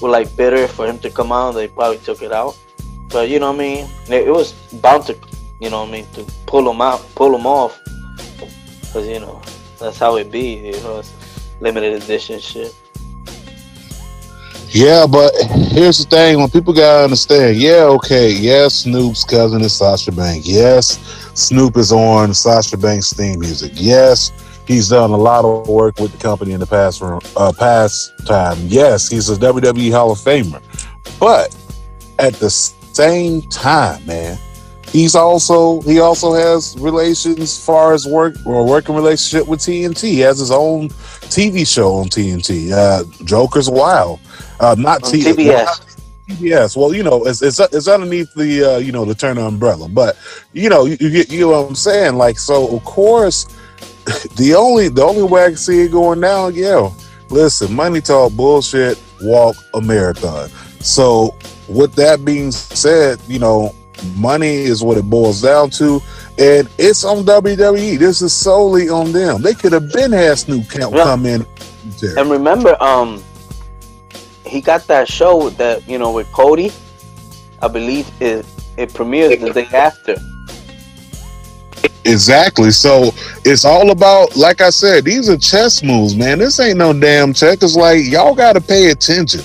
were like bitter for him to come out they probably took it out but you know what i mean it, was bound to you know what i mean to pull him out pull him off because you know that's how it be you know it's limited edition shit Yeah, but here's the thing: when people gotta understand, yeah, okay, yes, Snoop's cousin is Sasha Banks. Yes, Snoop is on Sasha Banks' theme music. Yes, he's done a lot of work with the company in the past uh, past time. Yes, he's a WWE Hall of Famer. But at the same time, man, he's also he also has relations as far as work or working relationship with TNT. He has his own TV show on TNT, uh, Joker's Wild. Uh, not on T- tbs Yes, well, you know, it's it's, it's underneath the uh, you know the Turner umbrella, but you know, you, you get you know what I'm saying. Like, so of course, the only the only way I can see it going down, yeah. Listen, money talk, bullshit, walk a marathon. So, with that being said, you know, money is what it boils down to, and it's on WWE. This is solely on them. They could have been had Snoop Camp Yeah. come in. And remember, um, he got that show that you know with Cody. I believe it it premieres the day after. Exactly. So it's all about, like I said, these are chess moves, man. This ain't no damn check. It's like y'all got to pay attention.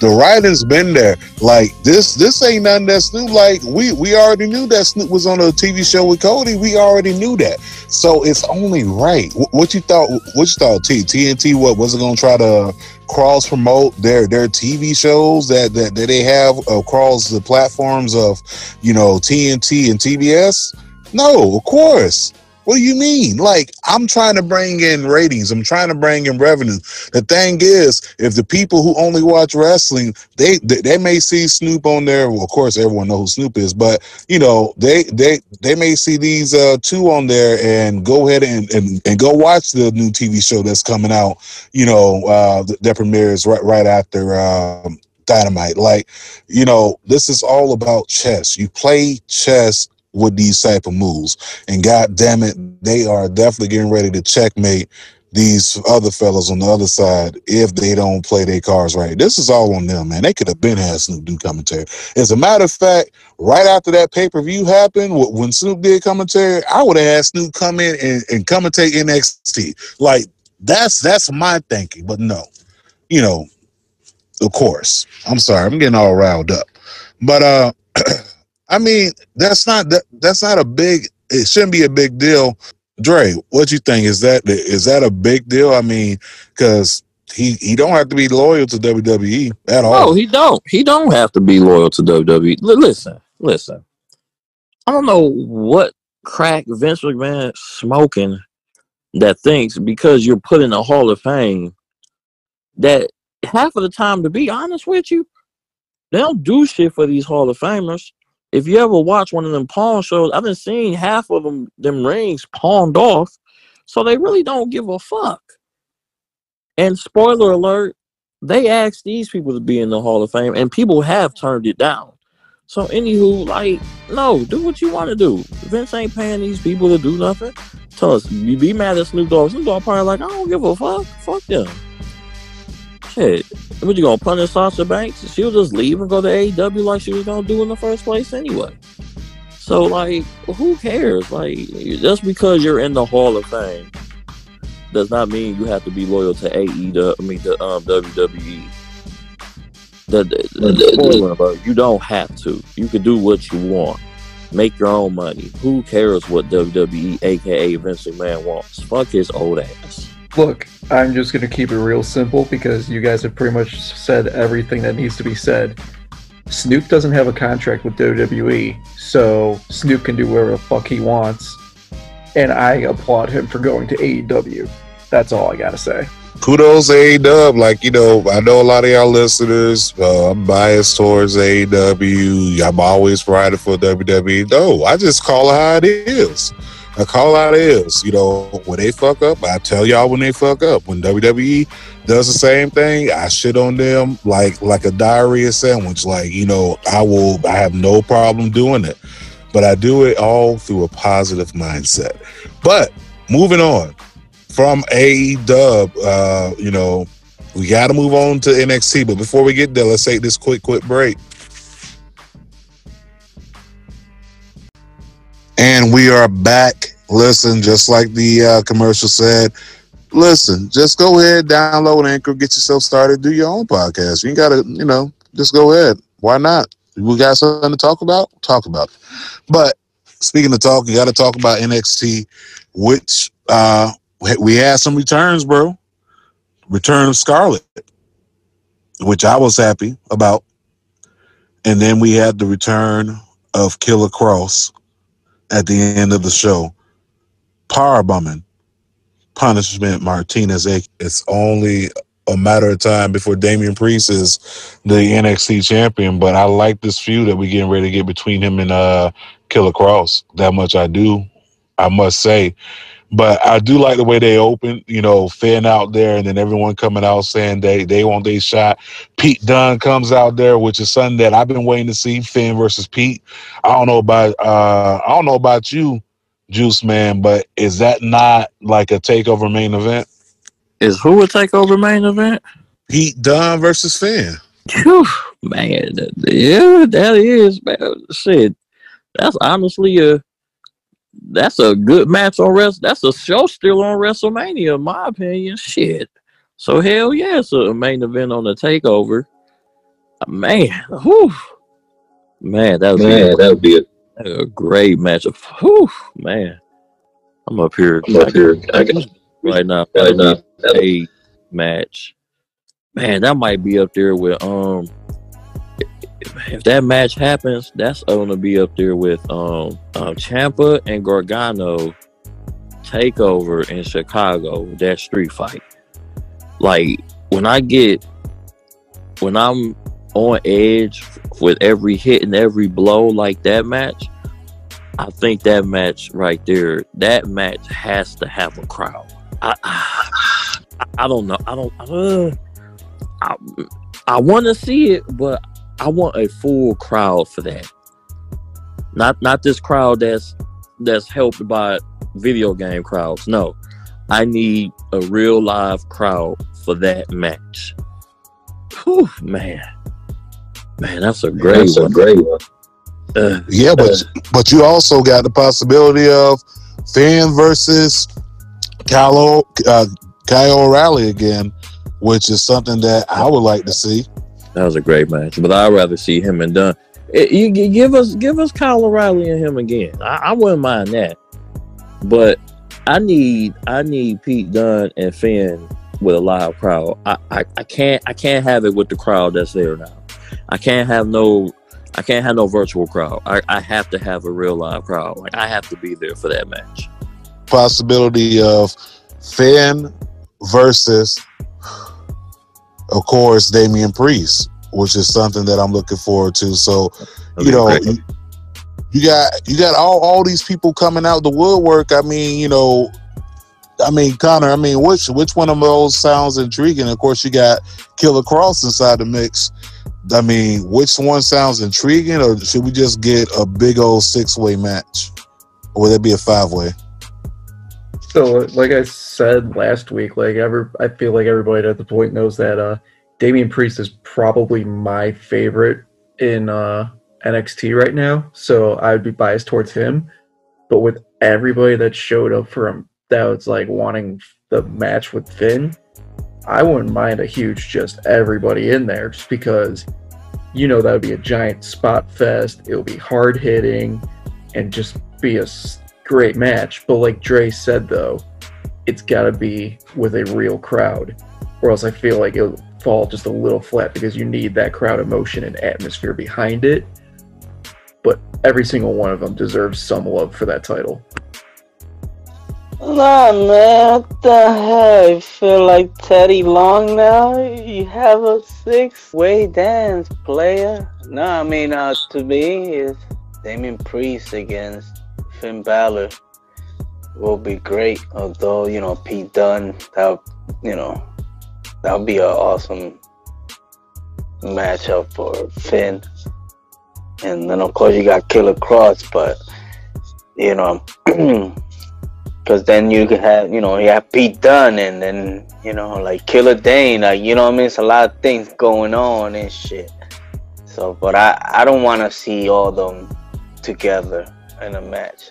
The writing's been there. Like this, this ain't nothing that's new. Like we, we already knew that Snoop was on a TV show with Cody. We already knew that. So it's only right. Wh- What you thought? What you thought? T TNT? What was it going to try to cross promote their their TV shows that that, that they have across the platforms of, you know, TNT and TBS? No, of course. What do you mean? Like, I'm trying to bring in ratings. I'm trying to bring in revenue. The thing is, if the people who only watch wrestling, they they, they may see Snoop on there. Well, of course, everyone knows who Snoop is, but you know, they they they may see these uh two on there and go ahead and and, and go watch the new TV show that's coming out. You know, uh that, premieres right right after um, Dynamite. Like, you know, this is all about chess. You play chess with these type of moves. And god damn it, they are definitely getting ready to checkmate these other fellas on the other side if they don't play their cards right. This is all on them, man. They could have been had Snoop do commentary. As a matter of fact, right after that pay-per-view happened, when Snoop did commentary, I would have had Snoop come in and, and commentate NXT. Like that's that's my thinking, but no. You know, of course. I'm sorry, I'm getting all riled up. But uh I mean, that's not that that's not a big it shouldn't be a big deal. Dre, what you think? Is that is that a big deal? I mean, because he he don't have to be loyal to WWE at all. No, he don't. He don't have to be loyal to WWE. Li- listen, listen. I don't know what crack Vince McMahon smoking that thinks because you're put in the Hall of Fame that half of the time, to be honest with you, they don't do shit for these Hall of Famers. If you ever watch one of them pawn shows, I've been seeing half of them them rings pawned off, so they really don't give a fuck. And spoiler alert, they asked these people to be in the Hall of Fame, and people have turned it down. So, anywho, like, no, do what you want to do. Vince ain't paying these people to do nothing. Tell us, you be mad at Snoop Dogg. Snoop Dogg probably like, I don't give a fuck. Fuck them. Shit. What you gonna punish Sasha Banks? She'll just leave and go to AEW like she was gonna do in the first place anyway. So, like, who cares? Like, just because you're in the Hall of Fame does not mean you have to be loyal to AEW. I mean, the um, WWE. The, the, the- the- spoiler alert, you don't have to. You can do what you want. Make your own money. Who cares what WWE, aka Vince McMahon, wants? Fuck his old ass. Look, I'm just going to keep it real simple because you guys have pretty much said everything that needs to be said. Snoop doesn't have a contract with WWE, so Snoop can do whatever the fuck he wants. And I applaud him for going to AEW. That's all I got to say. kudos Dub. Like you know, I know a lot of y'all listeners. Uh, I'm biased towards AEW. I'm always riding for WWE. No, I just call it how it is. I call it is. You know, when they fuck up, I tell y'all when they fuck up. When WWE does the same thing, I shit on them like like a diarrhea sandwich. Like you know, I will. I have no problem doing it, but I do it all through a positive mindset. But moving on from A Dub, uh, you know, we got to move on to NXT. But before we get there, let's take this quick, quick break. And we are back. Listen, just like the uh, commercial said, listen, just go ahead, download Anchor, get yourself started, do your own podcast. You got to, you know, just go ahead. Why not? We got something to talk about? Talk about it. But speaking of talk, you got to talk about NXT, which uh, we had some returns, bro. Return of Scarlett, which I was happy about. And then we had the return of Killer Kross at the end of the show. Power bumming punishment Martinez. It's only a matter of time before Damian Priest is the NXT champion. But I like this feud that we're getting ready to get between him and uh, Killer Kross. That much I do, I must say. But I do like the way they open, you know, Finn out there and then everyone coming out saying they they want their shot. Pete Dunne comes out there, which is something that I've been waiting to see, Finn versus Pete. I don't know about uh I don't know about you, Juice Man, but is that not like a takeover main event? Is who a takeover main event? Pete Dunne versus Finn. Whew, man, yeah, that is man. Shit, that's honestly a that's a good match on rest. That's a show still on WrestleMania, in my opinion. Shit. So hell yeah, it's a main event on the takeover. Uh, man, whew. man, that would man, that would be a, a great matchup. Whew, man, I'm up here. I'm up here. I got, right now. Right now, a match. Man, that might be up there with um if that match happens, that's gonna be up there with um, um Ciampa and Gargano takeover in Chicago. That street fight. Like when I get when I'm on edge with every hit and every blow like that match, I think that match right there, that match has to have a crowd. I I, I don't know. I don't. Uh, I I want to see it, but I want a full crowd for that. Not not this crowd that's that's helped by video game crowds. No. I need a real live crowd for that match. Whew, man. Man, that's a great that's one. A great one. Uh, yeah, but uh, but you also got the possibility of Finn versus Kyle, uh, Kyle O'Reilly again, which is something that I would like to see. That was a great match, but I'd rather see him and Dunne. It, you, you, give us give us Kyle O'Reilly and him again. I, I wouldn't mind that, but I need I need Pete Dunne and Finn with a live crowd. I, I, I can't I can't have it with the crowd that's there now. I can't have no I can't have no virtual crowd. I, I have to have a real live crowd. Like I have to be there for that match. Possibility of Finn versus of course, Damian Priest, which is something that I'm looking forward to. So, you know, you, you got you got all all these people coming out the woodwork. I mean, you know, I mean, Connor. I mean, which which one of those sounds intriguing? Of course, you got Killer Kross inside the mix. I mean, which one sounds intriguing, or should we just get a big old six way match, or would that be a five way? So, like I said last week, like ever, I feel like everybody at the point knows that uh, Damian Priest is probably my favorite in uh, NXT right now. So I would be biased towards him. But with everybody that showed up for him, that was like wanting the match with Finn, I wouldn't mind a huge just everybody in there, just because you know that would be a giant spot fest. It would be hard hitting, and just be a great match. But like Dre said, though, it's got to be with a real crowd, or else I feel like it'll fall just a little flat because you need that crowd emotion and atmosphere behind it. But every single one of them deserves some love for that title. Nah, man, what the hell? You feel like Teddy Long now? You have a six-way dance, player. No, I mean, uh, to me, it's Damian Priest against Finn Balor will be great. Although, you know, Pete Dunne, that, you know, that would be an awesome matchup for Finn. And then, of course, you got Killer Kross, but, you know, because then you could have, you know, you have Pete Dunne and then, you know, like Killian Dain, like, you know what I mean? It's a lot of things going on and shit. So, but I, I don't want to see all them together in a match.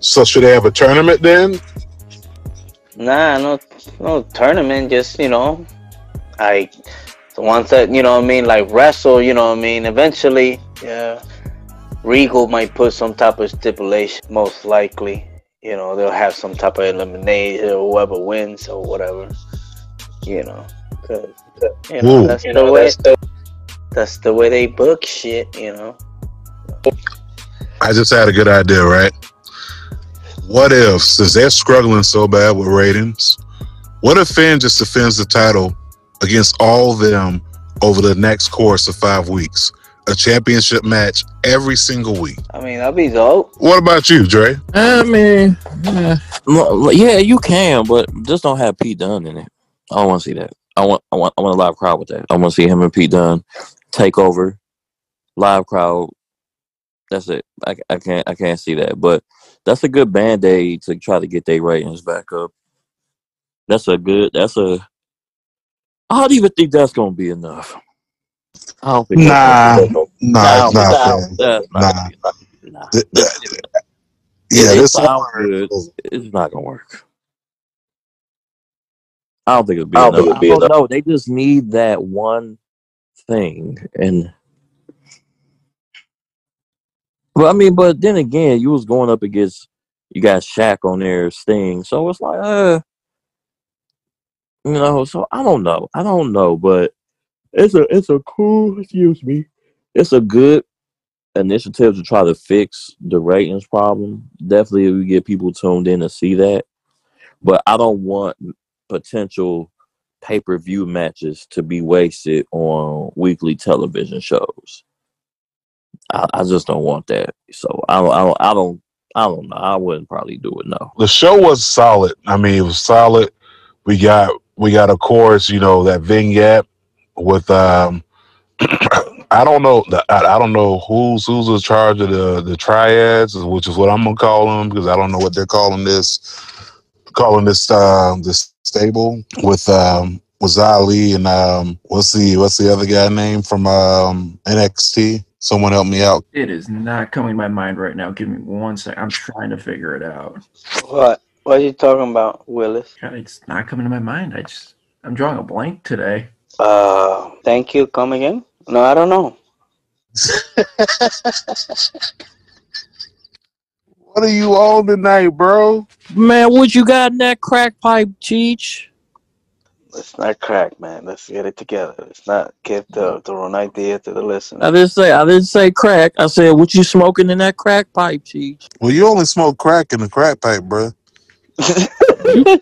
So should they have a tournament then? Nah, no, no tournament. Just you know, like the ones that you know what I mean, like wrestle. You know what I mean. Eventually, yeah, Regal might put some type of stipulation. Most likely, you know, they'll have some type of elimination or whoever wins or whatever. You know, cause you know Ooh. that's the way. That's the way they book shit. You know. I just had a good idea, right? What if, since they're struggling so bad with ratings, what if Finn just defends the title against all of them over the next course of five weeks? A championship match every single week. I mean, that'd be dope. What about you, Dre? I mean, yeah, yeah, you can, but just don't have Pete Dunne in it. I don't want to see that. I want, I want, I want a live crowd with that. I want to see him and Pete Dunne take over, live crowd. That's it. I, I can't, I can't see that. But that's a good band aid to try to get their ratings back up. That's a good. That's a. I don't even think that's gonna be enough. I don't think. Nah, that's gonna be Nah, enough. nah, Finn. that's not Nah. gonna be enough. Nah. Th- th- Yeah, it this sounds summer. good. It's not gonna work. I don't think it'll be I don't enough. think it'll be I don't enough. know. They just need that one thing, and well, I mean, but then again, you was going up against you got Shaq on there, Sting, so it's like, uh, you know. So I don't know. I don't know, but it's a it's a cool. Excuse me. It's a good initiative to try to fix the ratings problem. Definitely, we get people tuned in to see that, but I don't want potential pay per view matches to be wasted on weekly television shows. I, I just don't want that. So I don't, I don't, I don't, I don't know. I wouldn't probably do it. No. the show was solid. I mean, it was solid. We got we got of course, you know, that vignette with um I don't know I, don't know who's who's in charge of the the triads, which is what I'm gonna call them because I don't know what they're calling this calling this um this stable with um with Ali and um what's the what's the other guy name from um NXT? Someone help me out. It is not coming to my mind right now. Give me one sec. I'm trying to figure it out. What? What are you talking about, Willis? God, it's not coming to my mind. I just I'm drawing a blank today. Uh, thank you. Come again? No, I don't know. What are you on tonight, bro? Man, what you got in that crack pipe, Cheech? Let's not crack, man. Let's get it together. Let's not give the, the wrong idea to the I didn't say I didn't say crack. I said what you smoking in that crack pipe, Cheech? Well, you only smoke crack in the crack pipe, bro.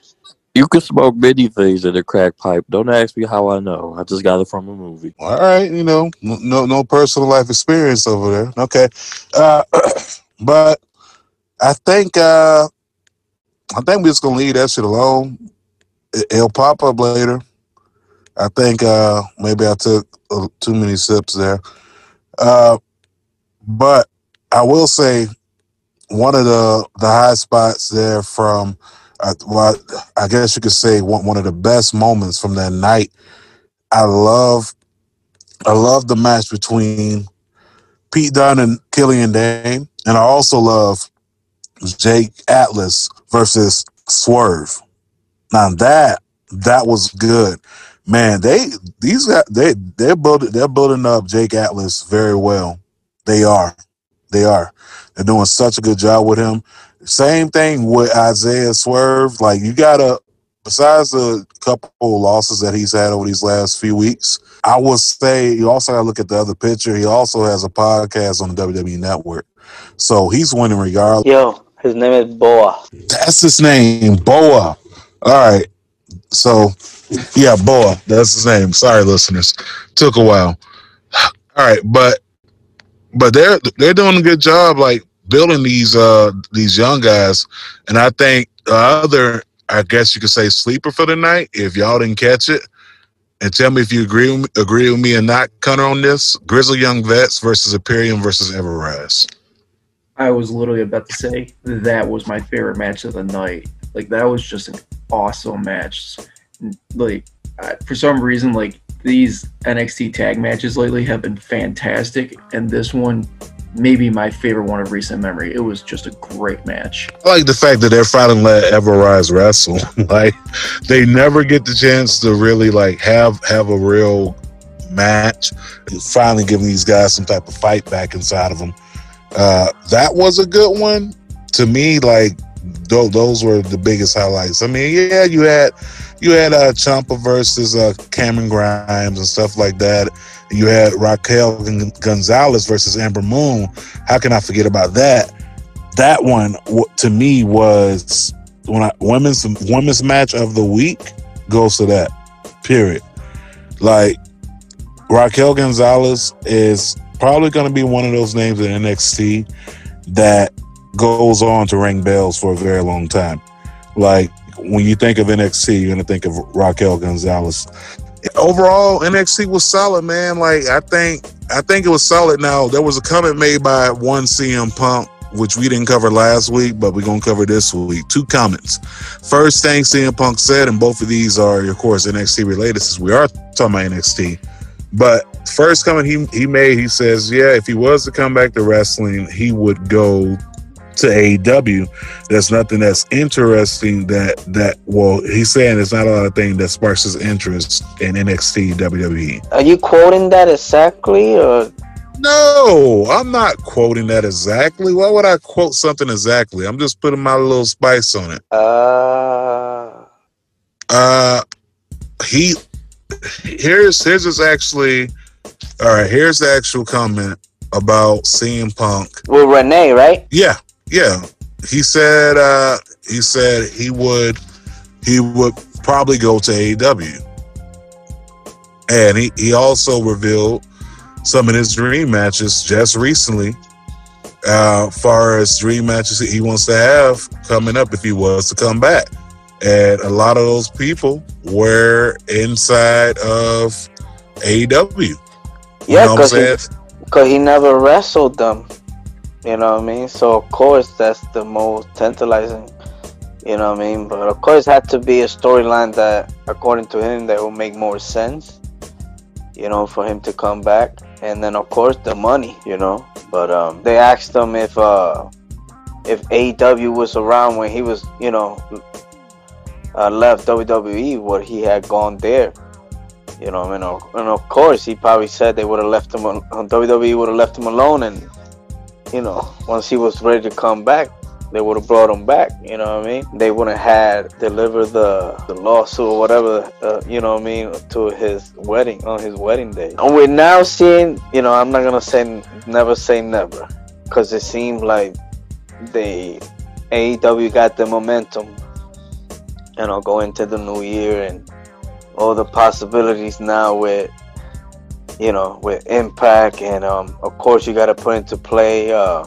You can smoke many things in a crack pipe. Don't ask me how I know. I just got it from a movie. All right, you know, no no personal life experience over there. Okay, uh, but I think uh, I think we're just gonna leave that shit alone. It, it'll pop up later. I think uh, maybe I took too many sips there, uh, but I will say one of the the high spots there from. Uh, well, I guess you could say one, one of the best moments from that night. I love I love the match between Pete Dunne and Killian Dain, and I also love Jake Atlas versus Swerve. Now that that was good, man. They these guys they they're building they're building up Jake Atlas very well. They are, they are. They're doing such a good job with him. Same thing with Isaiah Swerve. Like you gotta, besides the couple losses that he's had over these last few weeks, I would say you also got to look at the other picture. He also has a podcast on the WWE Network, so he's winning regardless. Yo, His name is Boa. That's his name, Boa. All right. So, yeah, Boa. That's his name. Sorry, listeners. Took a while. All right, but but they're they're doing a good job, like building these uh these young guys, and I think the other, I guess you could say, sleeper for the night. If y'all didn't catch it, and tell me if you agree with me, agree with me or not, Connor, on this: Grizzly Young Vets versus Imperium versus Ever-Rise. I was literally about to say that was my favorite match of the night. Like that was just an awesome match. Like I, for some reason, like these NXT tag matches lately have been fantastic, and this one maybe my favorite one of recent memory. It was just a great match. I like the fact that they're finally let Ever-Rise wrestle. like they never get the chance to really like have have a real match. Finally giving these guys some type of fight back inside of them. Uh, that was a good one to me. Like those were the biggest highlights. I mean, yeah, you had you had uh, Ciampa versus uh, Cameron Grimes and stuff like that. You had Raquel Gonzalez versus Ember Moon. How can I forget about that? That one to me was when I women's women's match of the week goes to that. Period. Like Raquel Gonzalez is probably going to be one of those names in NXT that goes on to ring bells for a very long time. Like when you think of NXT, you're to think of Raquel Gonzalez. Overall, NXT was solid, man. Like I think, I think it was solid. Now there was a comment made by one CM Punk, which we didn't cover last week, but we're gonna cover this week. Two comments. First thing CM Punk said, and both of these are, of course, NXT related, since we are talking about NXT. But first comment he he made, he says, yeah, if he was to come back to wrestling, he would go to AEW. There's nothing that's interesting that that well, he's saying there's not a lot of things that sparks his interest in NXT WWE. Are you quoting that exactly or no, I'm not quoting that exactly. Why would I quote something exactly? I'm just putting my little spice on it. Uh uh he here's here's his actually all right, here's the actual comment about CM Punk. With Renee, right? Yeah, yeah. He said uh he said he would he would probably go to AEW. And he, he also revealed some of his dream matches just recently. Uh far as dream matches he wants to have coming up if he was to come back. And a lot of those people were inside of AEW. Yeah, because he, he never wrestled them. You know what I mean? So of course that's the most tantalizing. You know what I mean? But of course, it had to be a storyline that, according to him, that will make more sense. You know, for him to come back, and then of course the money. You know, but um, they asked him if uh, if AEW was around when he was, you know, uh, left WWE, what he had gone there. You know, I mean, and of course, he probably said they would have left him on WWE would have left him alone, and you know, once he was ready to come back, they would have brought him back. You know what I mean? They wouldn't have had delivered the the lawsuit or whatever. Uh, you know what I mean to his wedding on his wedding day. And we're now seeing. You know, I'm not gonna say never say never, because it seemed like they AEW got the momentum. You know, go into the new year and all the possibilities now with you know, with Impact, and um, of course you got to put into play uh,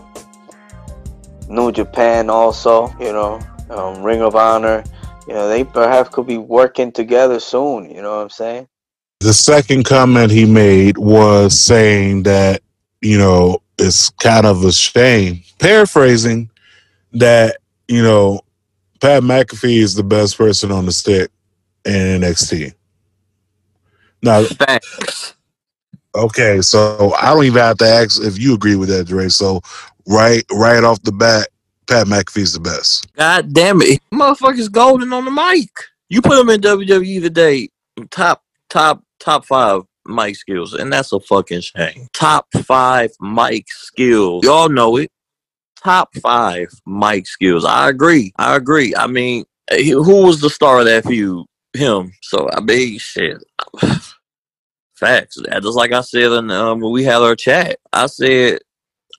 New Japan also. You know, um, Ring of Honor. You know, they perhaps could be working together soon. You know what I'm saying? The second comment he made was saying that you know it's kind of a shame, paraphrasing, that you know Pat McAfee is the best person on the stick in NXT. Now, Thanks. Okay, so I don't even have to ask if you agree with that, Dre. So right right off the bat, Pat McAfee's the best. God damn it. Motherfucker's golden on the mic. You put him in WWE today, top top top five mic skills, and that's a fucking shame. Top five mic skills. Y'all know it. Top five mic skills. I agree. I agree. I mean, eh, who was the star of that feud? Him. So I mean, shit. Facts. Just like I said in, um, when we had our chat, I said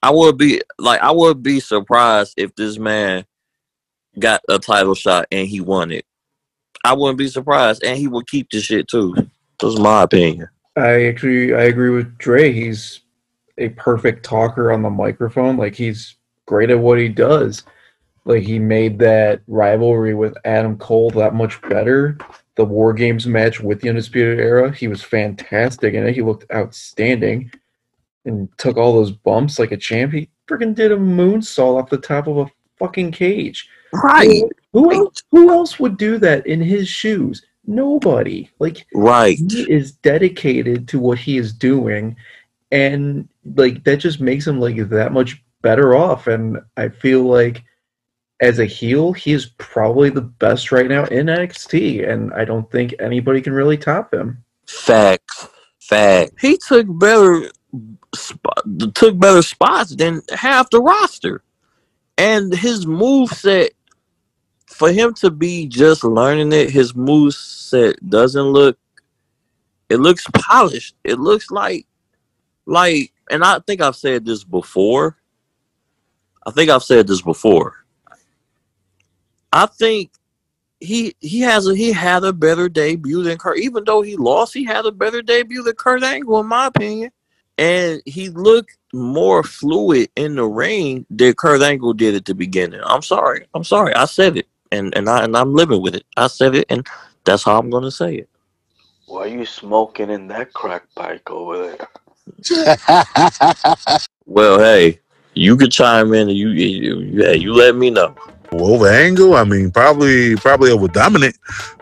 I would be like I would be surprised if this man got a title shot and he won it. I wouldn't be surprised, and he would keep the shit too. That's my opinion. I actually I agree with Dre. He's a perfect talker on the microphone. Like he's great at what he does. Like he made that rivalry with Adam Cole that much better. The War Games match with the Undisputed Era, he was fantastic in it. He looked outstanding and took all those bumps like a champ. He freaking did a moonsault off the top of a fucking cage. Right, Who else, who else would do that in his shoes? Nobody. Like right. he is dedicated to what he is doing and like that just makes him like that much better off and i feel like as a heel he is probably the best right now in nxt and i don't think anybody can really top him Facts, fact. He took better spot, took better spots than half the roster, and his move set. For him to be just learning it, his move set doesn't look. It looks polished. It looks like, like, and I think I've said this before. I think I've said this before. I think he he has a he had a better debut than Kurt. Even though he lost, he had a better debut than Kurt Angle, in my opinion. And he looked more fluid in the ring than Kurt Angle did at the beginning. I'm sorry. I'm sorry. I said it. And and I and I'm living with it. I said it and that's how I'm gonna say it. Why are you smoking in that crack pipe over there? Well, hey, you could chime in and you you, you, hey, you let me know. Over Angle, I mean, probably probably over Dominik,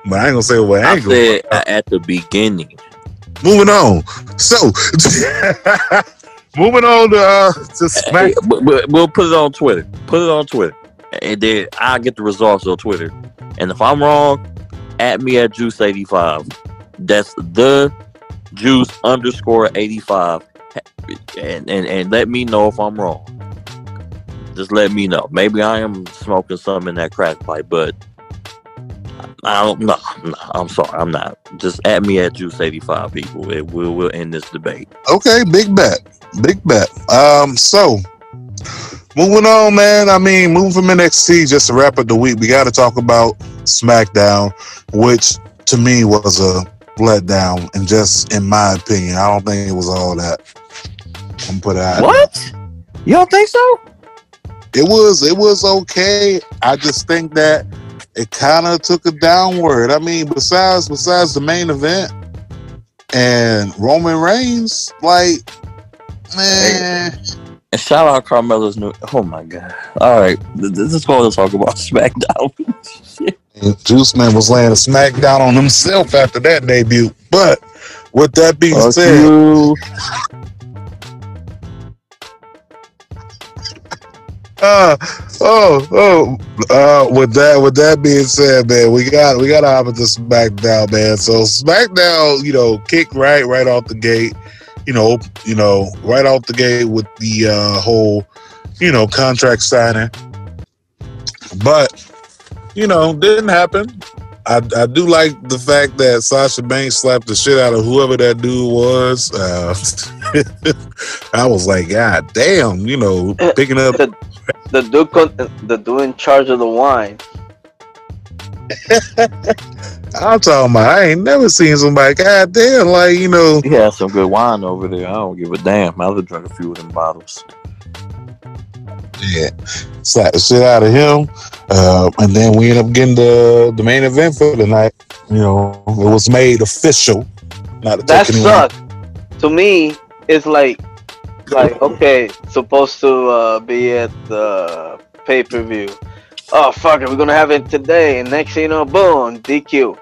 but I ain't gonna say over I Angle. said a- at the beginning. Moving on. So, moving on to uh, to Smack. But- but we'll put it on Twitter. Put it on Twitter, and then I get the results on Twitter. And if I'm wrong, at me at Juice eighty five. That's the Juice underscore eighty five, and, and and let me know if I'm wrong. Just let me know. Maybe I am smoking some in that crack pipe, but I don't know. No, I'm sorry, I'm not. Just at me at Juice eighty five. People, it will will end this debate. Okay, big bet, big bet. Um, so moving on, man. I mean, moving from NXT just to wrap up the week, we got to talk about SmackDown, which to me was a letdown, and just in my opinion, I don't think it was all that. I'm gonna put it out. What? You don't think so? It was it was okay. I just think that it kind of took a downward. I mean, besides besides the main event and Roman Reigns, like man, And shout out Carmella's new. Oh my god! All right, this is going to talk about SmackDown. Juice Man was laying a smackdown on himself after that debut. But with that being Fuck said, you. Uh, oh, oh, uh, with that, with that being said, man, we got we got to hop into SmackDown, man. So SmackDown, you know, kick right, right off the gate, you know, you know, right off the gate with the uh, whole, you know, contract signing. But you know, didn't happen. I, I do like the fact that Sasha Banks slapped the shit out of whoever that dude was. Uh, I was like, God damn, you know, picking up The, the dude, con- the dude in charge of the wine. I'm talking about. I ain't never seen somebody. God damn, like you know. He has some good wine over there. I don't give a damn. I would drink a few of them bottles. Yeah, slap the shit out of him, uh, and then we end up getting the the main event for the night. You know, it was made official. Not to That take anyone- sucked. To me, it's like, like okay, supposed to uh, be at the pay per view. Oh fuck we're gonna have it today, and next thing you know, boom, DQ.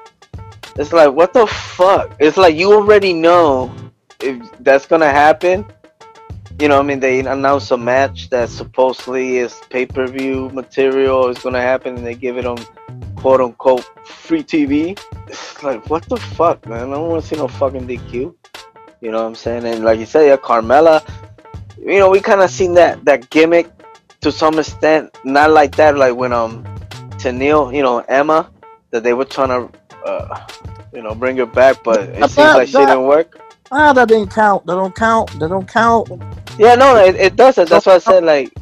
It's like what the fuck? It's like you already know if that's gonna happen. You know, I mean, they announce a match that supposedly is pay per view material is gonna happen, and they give it on quote unquote free TV. It's like what the fuck, man? I don't want to see no fucking DQ. You know what I'm saying? And like you said, yeah, Carmella. You know, we kind of seen that that gimmick to some extent. Not like that, like when um Tenille, you know, Emma, that they were trying to, uh, you know, bring her back, but it seems like she didn't work. Ah, that didn't count. That don't count. That don't count. Yeah, no, it, it doesn't. That's why I said like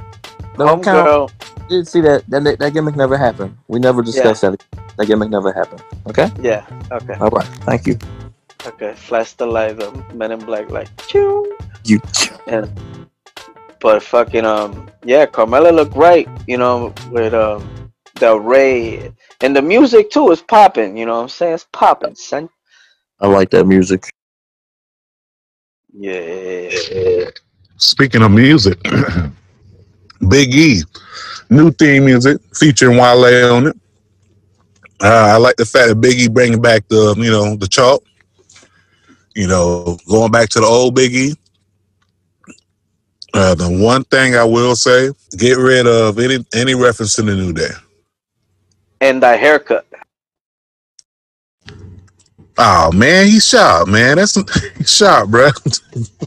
That don't homegirl. Did see that, that that gimmick never happened. We never discussed that. That gimmick never happened. Okay. Yeah. Okay. All right. Thank you. Okay. Flash the light. The Men in Black like choo. You. And but fucking um yeah, Carmella looked right. You know with um the Ray and the music too is popping. You know what I'm saying? It's popping, son. I like that music. Yeah. Speaking of music, Big E, new theme music featuring Wale on it. Uh, I like the fact that Big E bringing back the you know the chalk. You know, going back to the old Big E. Uh, the one thing I will say, get rid of any any reference to the New Day. And the haircut. Oh man, he's sharp, man. That's he's sharp, bro.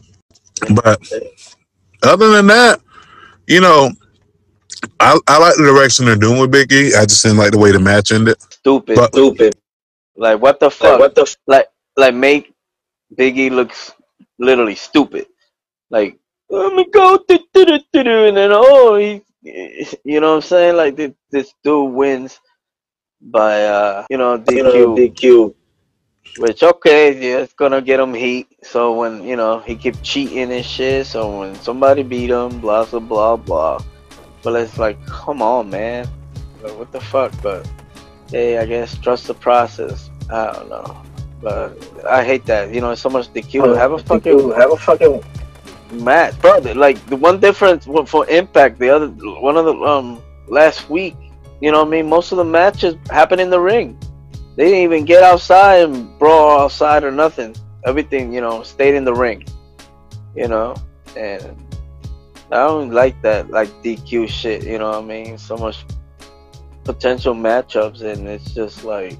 but other than that, you know, I, I like the direction they're doing with Big E. I just didn't like the way the match ended. Stupid. But- stupid. Like what the fuck? what the f- like like make Biggie looks literally stupid. Like let me go and then oh he you know what I'm saying? Like this, this dude wins by uh you know DQ DQ which okay, yeah, it's gonna get him heat. So when you know he keep cheating and shit, so when somebody beat him, blah blah blah blah. But it's like, come on, man, like, what the fuck? But hey, I guess trust the process. I don't know, but I hate that. You know, so much DQ. Have a fucking have a fucking match, bro. Like the one difference for- Impact, the other one of the um last week. You know what I mean? Most of the matches happen in the ring. They didn't even get outside and brawl outside or nothing. Everything, you know, stayed in the ring. You know, and I don't like that, like DQ shit. You know what I mean? So much potential matchups, and it's just like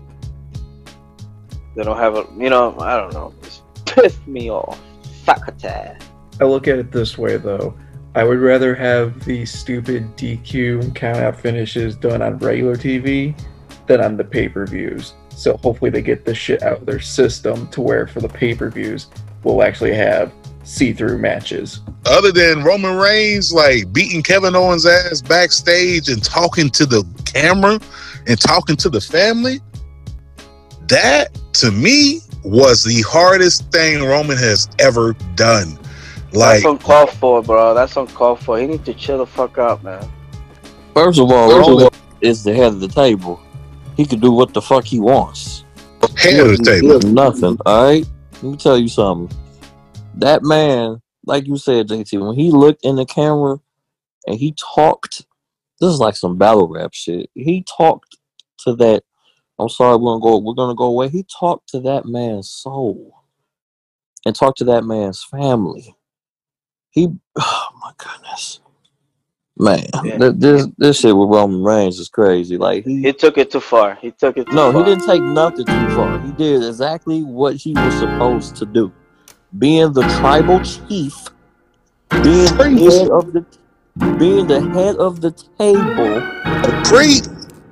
they don't have a. You know, I don't know. It's pissed me off. Fuck attack. I look at it this way though. I would rather have the stupid DQ and count out finishes done on regular TV than on the pay per views. So hopefully they get this shit out of their system to where for the pay per views we'll actually have see through matches. Other than Roman Reigns like beating Kevin Owens' ass backstage and talking to the camera and talking to the family, that to me was the hardest thing Roman has ever done. Like That's uncalled for, bro. That's uncalled for. He need to chill the fuck out, man. First of all, First of Roman is the head of the table. He can do what the fuck he wants. head of the table. Nothing. All right. Let me tell you something. That man, like you said, JT, when he looked in the camera and he talked, this is like some battle rap shit. He talked to that. I'm sorry, we're gonna go. We're gonna go away. He talked to that man's soul, and talked to that man's family. He, oh my goodness, man, Yeah. th- this this shit with Roman Reigns is crazy. Like he, He took it too far. He took it too no, far. he didn't take nothing too far. He did exactly what he was supposed to do. Being the tribal chief, being the head of the being the head of the table, Preach.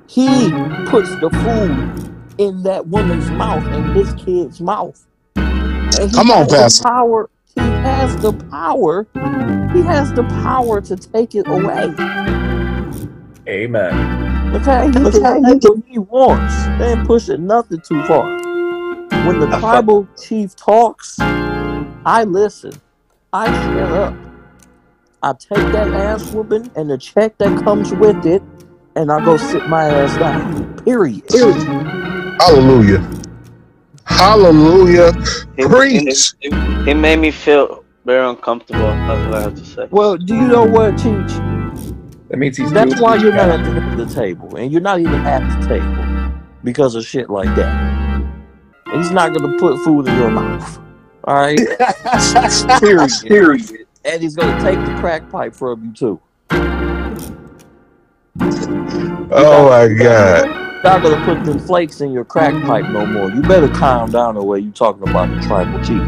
he puts the food in that woman's mouth and this kid's mouth. And he Come on, has the Pastor. Power. He has the power. He has the power to take it away. Amen. Okay, he can take what he wants. They ain't pushing nothing too far. When the tribal chief talks, I listen. I shut up. I take that ass whooping and the check that comes with it, and I go sit my ass down. Period. Hallelujah. Hallelujah. He, Preach. he, he made me feel very uncomfortable. That's what I have to say. Well, do you know what, Teach? That means he's That's why you're not at the the table, and you're not even at the table because of shit like that. He's not gonna put food in your mouth. All right. Period. Period. And he's gonna take the crack pipe from you too. Oh my God. Not gonna put them flakes in your crack pipe no more. You better calm down the way you talking about the tribal chief.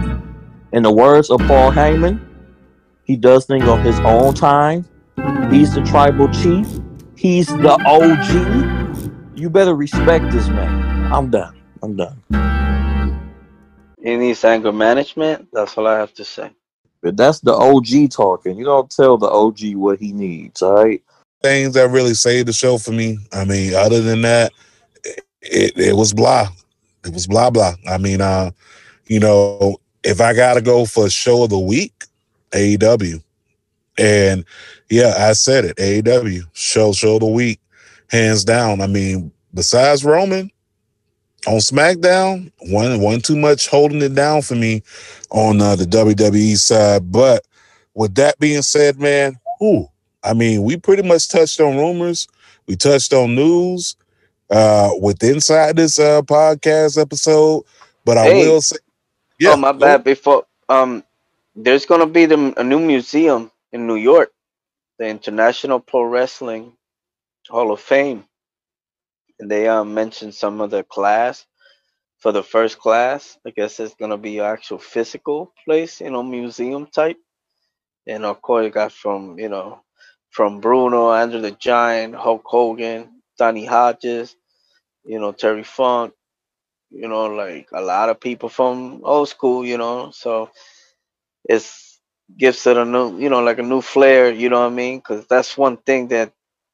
In the words of Paul Heyman, he does things on his own time. He's the tribal chief. He's the OG. You better respect this man. I'm done. I'm done. He needs anger management. That's all I have to say. But that's the OG talking. You don't tell the OG what he needs, all right? Things that really saved the show for me. I mean, other than that, it, it was blah. It was blah blah. I mean, uh, you know, if I gotta go for show of the week, AEW. And yeah, I said it. AEW show show of the week, hands down. I mean, besides Roman on SmackDown, one one too much holding it down for me on uh, the WWE side. But with that being said, man, ooh, I mean, we pretty much touched on rumors. We touched on news uh with inside this uh podcast episode. But I Hey. will say, oh my bad. Before um, there's gonna be the, a new museum in New York, the International Pro Wrestling Hall of Fame, and they um mentioned some of the class for the first class. I guess it's gonna be an actual physical place, you know, museum type. And of course, it got from you know, from Bruno, Andre the Giant, Hulk Hogan, Donny Hodges, you know, Terry Funk, you know, like a lot of people from old school, you know. So it's gives it a new, you know, like a new flair, you know what I mean? Because that's one thing that,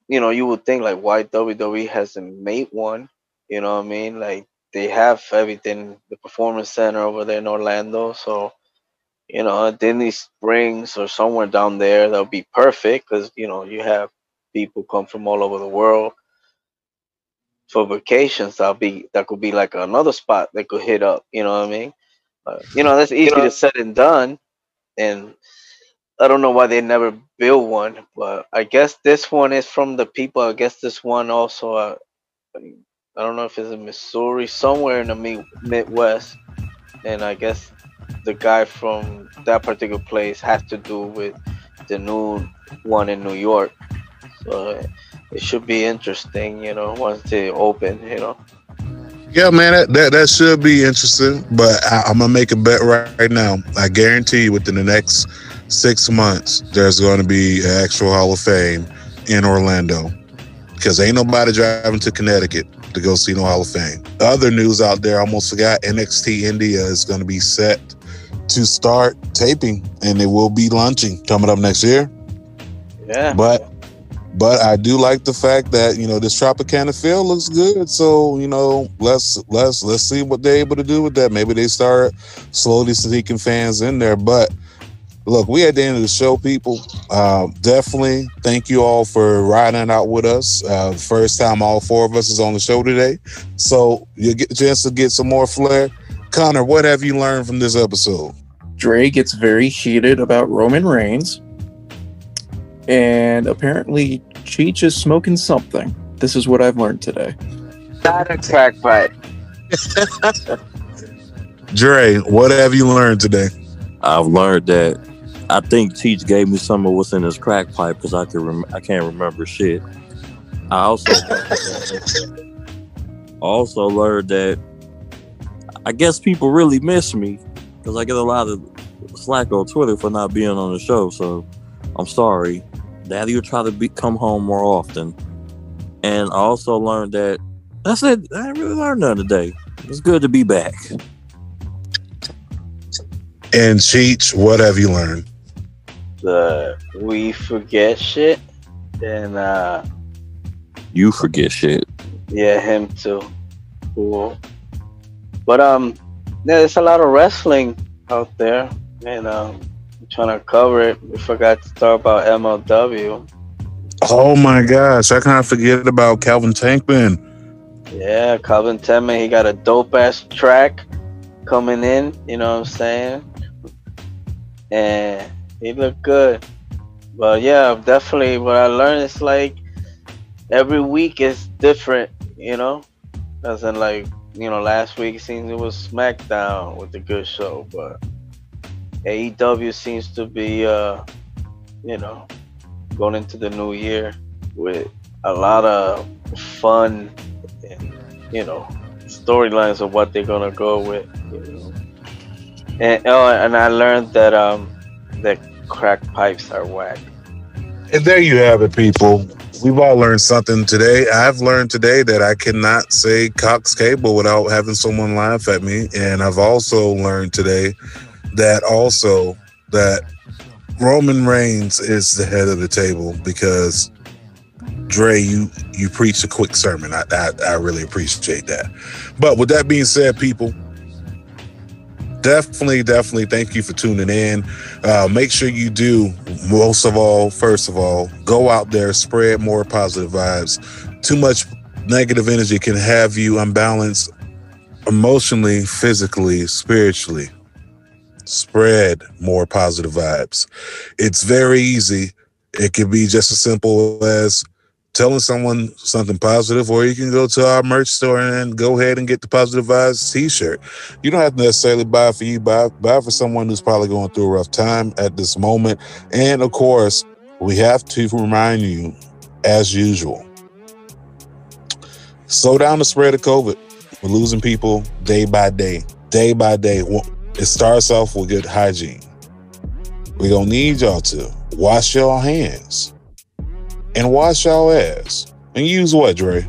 you know, you would think like why WWE hasn't made one, you know what I mean? Like they have everything, the performance center over there in Orlando, so you know, Disney Springs or somewhere down there that'll be perfect because you know you have people come from all over the world for vacations. That'll be that could be like another spot that could hit up. You know what I mean? Uh, you know that's easy to said and done, and I don't know why they never build one, but I guess this one is from the people. I guess this one also. Uh, I don't know if it's in Missouri, somewhere in the Mi- Midwest, and I guess the guy from that particular place has to do with the new one in New York. So it should be interesting, you know, once they open, you know. Yeah, man, that, that, that should be interesting. But I, I'm gonna make a bet right, right now. I guarantee you, within the next six months, there's going to be an actual Hall of Fame in Orlando because ain't nobody driving to Connecticut to go see no Hall of Fame. Other news out there, I almost forgot. NXT India is going to be set to start taping, and it will be launching coming up next year. Yeah. But but I do like the fact that you know this Tropicana Field looks good. So you know let's let's let's see what they're able to do with that. Maybe they start slowly sneaking fans in there. But look, we at the end of the show, people. Uh, definitely thank you all for riding out with us. Uh, first time all four of us is on the show today, so you get a chance to get some more flair. Connor, what have you learned from this episode? Dre gets very heated about Roman Reigns. And apparently, Cheech is smoking something. This is what I've learned today. Not a crack pipe. Dre, what have you learned today? I've learned that I think Teach gave me some of what's in his crack pipe because I can rem- I can't remember shit. I also also learned that I guess people really miss me because I get a lot of slack on Twitter for not being on the show. So I'm sorry. Daddy will try to be, come home more often. And I also learned that that's it. I didn't really learn nothing today. It's good to be back. And Cheech, what have you learned? The we forget shit. And uh You forget shit. yeah, him too. Cool. But um yeah, there's a lot of wrestling out there. And um I'm trying to cover it. We forgot to talk about MLW. Oh my gosh, I can't forget about Calvin Tankman. Yeah, Calvin Tankman, he got a dope ass track coming in, you know what I'm saying? And he looked good. But yeah, definitely what I learned is like every week is different, you know? As in like, you know, last week it seems it was SmackDown with the good show, but AEW seems to be uh, you know, going into the new year with a lot of fun and you know storylines of what they're gonna go with. You know. And oh, and I learned that um that crack pipes are whack. And there you have it, people. We've all learned something today. I've learned today that I cannot say Cox Cable without having someone laugh at me. And I've also learned today that also that Roman Reigns is the head of the table because Dre, you you preach a quick sermon. I, I I really appreciate that. But with that being said, people, definitely, definitely thank you for tuning in. Uh, make sure you do, most of all, first of all, go out there, spread more positive vibes. Too much negative energy can have you unbalanced emotionally, physically, spiritually. Spread more positive vibes. It's very easy. It can be just as simple as telling someone something positive, or you can go to our merch store and go ahead and get the positive vibes t-shirt. You don't have to necessarily buy for you, buy buy for someone who's probably going through a rough time at this moment. And of course, we have to remind you, as usual, slow down the spread of COVID. We're losing people day by day, day by day. It starts off with good hygiene. We're gonna need y'all to wash your hands and wash y'all ass. And use what, Dre?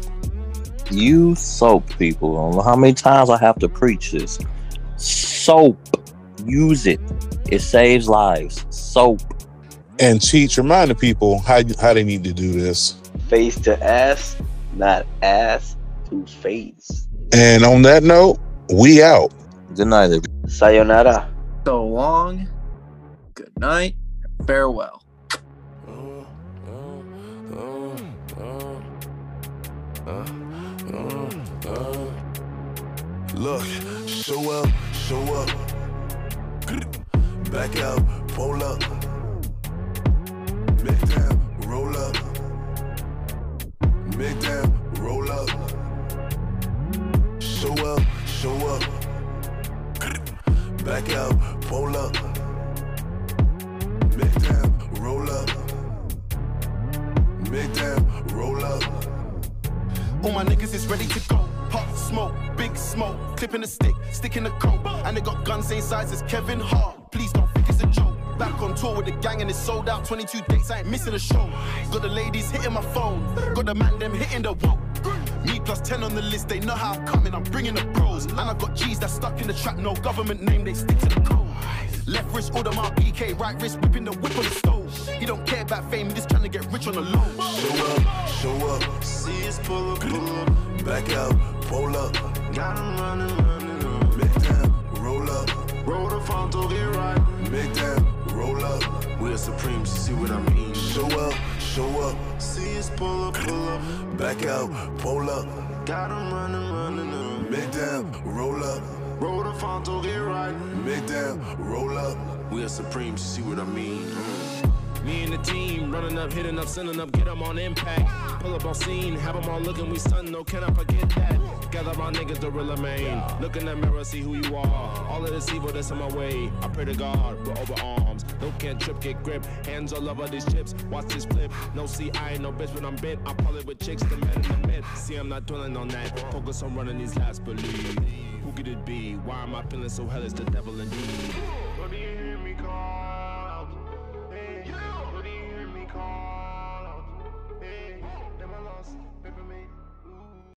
Use soap, people. I don't know how many times I have to preach this. Soap. Use it. It saves lives. Soap. And Cheech, remind the people how how they need to do this. Face to ass, not ass to face. And on that note, we out. Good night, everybody. Sayonara. So long. Good night. Farewell. Look, show up, show up. Back out, pull up. Make down, roll up. Make down, roll up. Show up, show up. Back out, pull up. Make down, roll up. Make down, roll up. All my niggas is ready to go. Pop smoke, big smoke, clipping a stick, sticking a coat. And they got guns same size as Kevin Hart. Please don't think it's a joke. Back on tour with the gang and it's sold out. 22 dates, I ain't missing a show. Got the ladies hitting my phone, got the man them hitting the whoa. Me plus 10 on the list, they know how I'm coming, I'm bringing the pros. And I got G's that stuck in the trap, no government name, they stick to the code. Left wrist, order my PK, right wrist, whipping the whip on the stove. He don't care about fame, he just trying to get rich on the low. Show up, show up. See us pull up, pull up. Back out, pull up. Got him running, running, running. Make down, roll up. Roll the front door, get right. Make down, roll up. We're supreme, see what I mean. Show up, show up. See us pull up, pull up. Back out, pull up. Got him running, running, running. Make down, roll up. Roll the front door, get right. Make down, roll up. We're supreme, see what I mean. Me and the team running up, hitting up, sending up, get them on impact. Pull up on scene, have them all looking, we stun, no, can I forget that? Gather my niggas, the real main. Look in the mirror, see who you are. All of this evil that's in my way. I pray to God, we're over arms. No can't trip, get grip. Hands all over these chips, watch this flip. No, see, I ain't no bitch when I'm bit. I'm probably with chicks, the man in the mid. See, I'm not dwelling on that. Focus on running these last believe. Who could it be? Why am I feeling so hell? It's the devil indeed.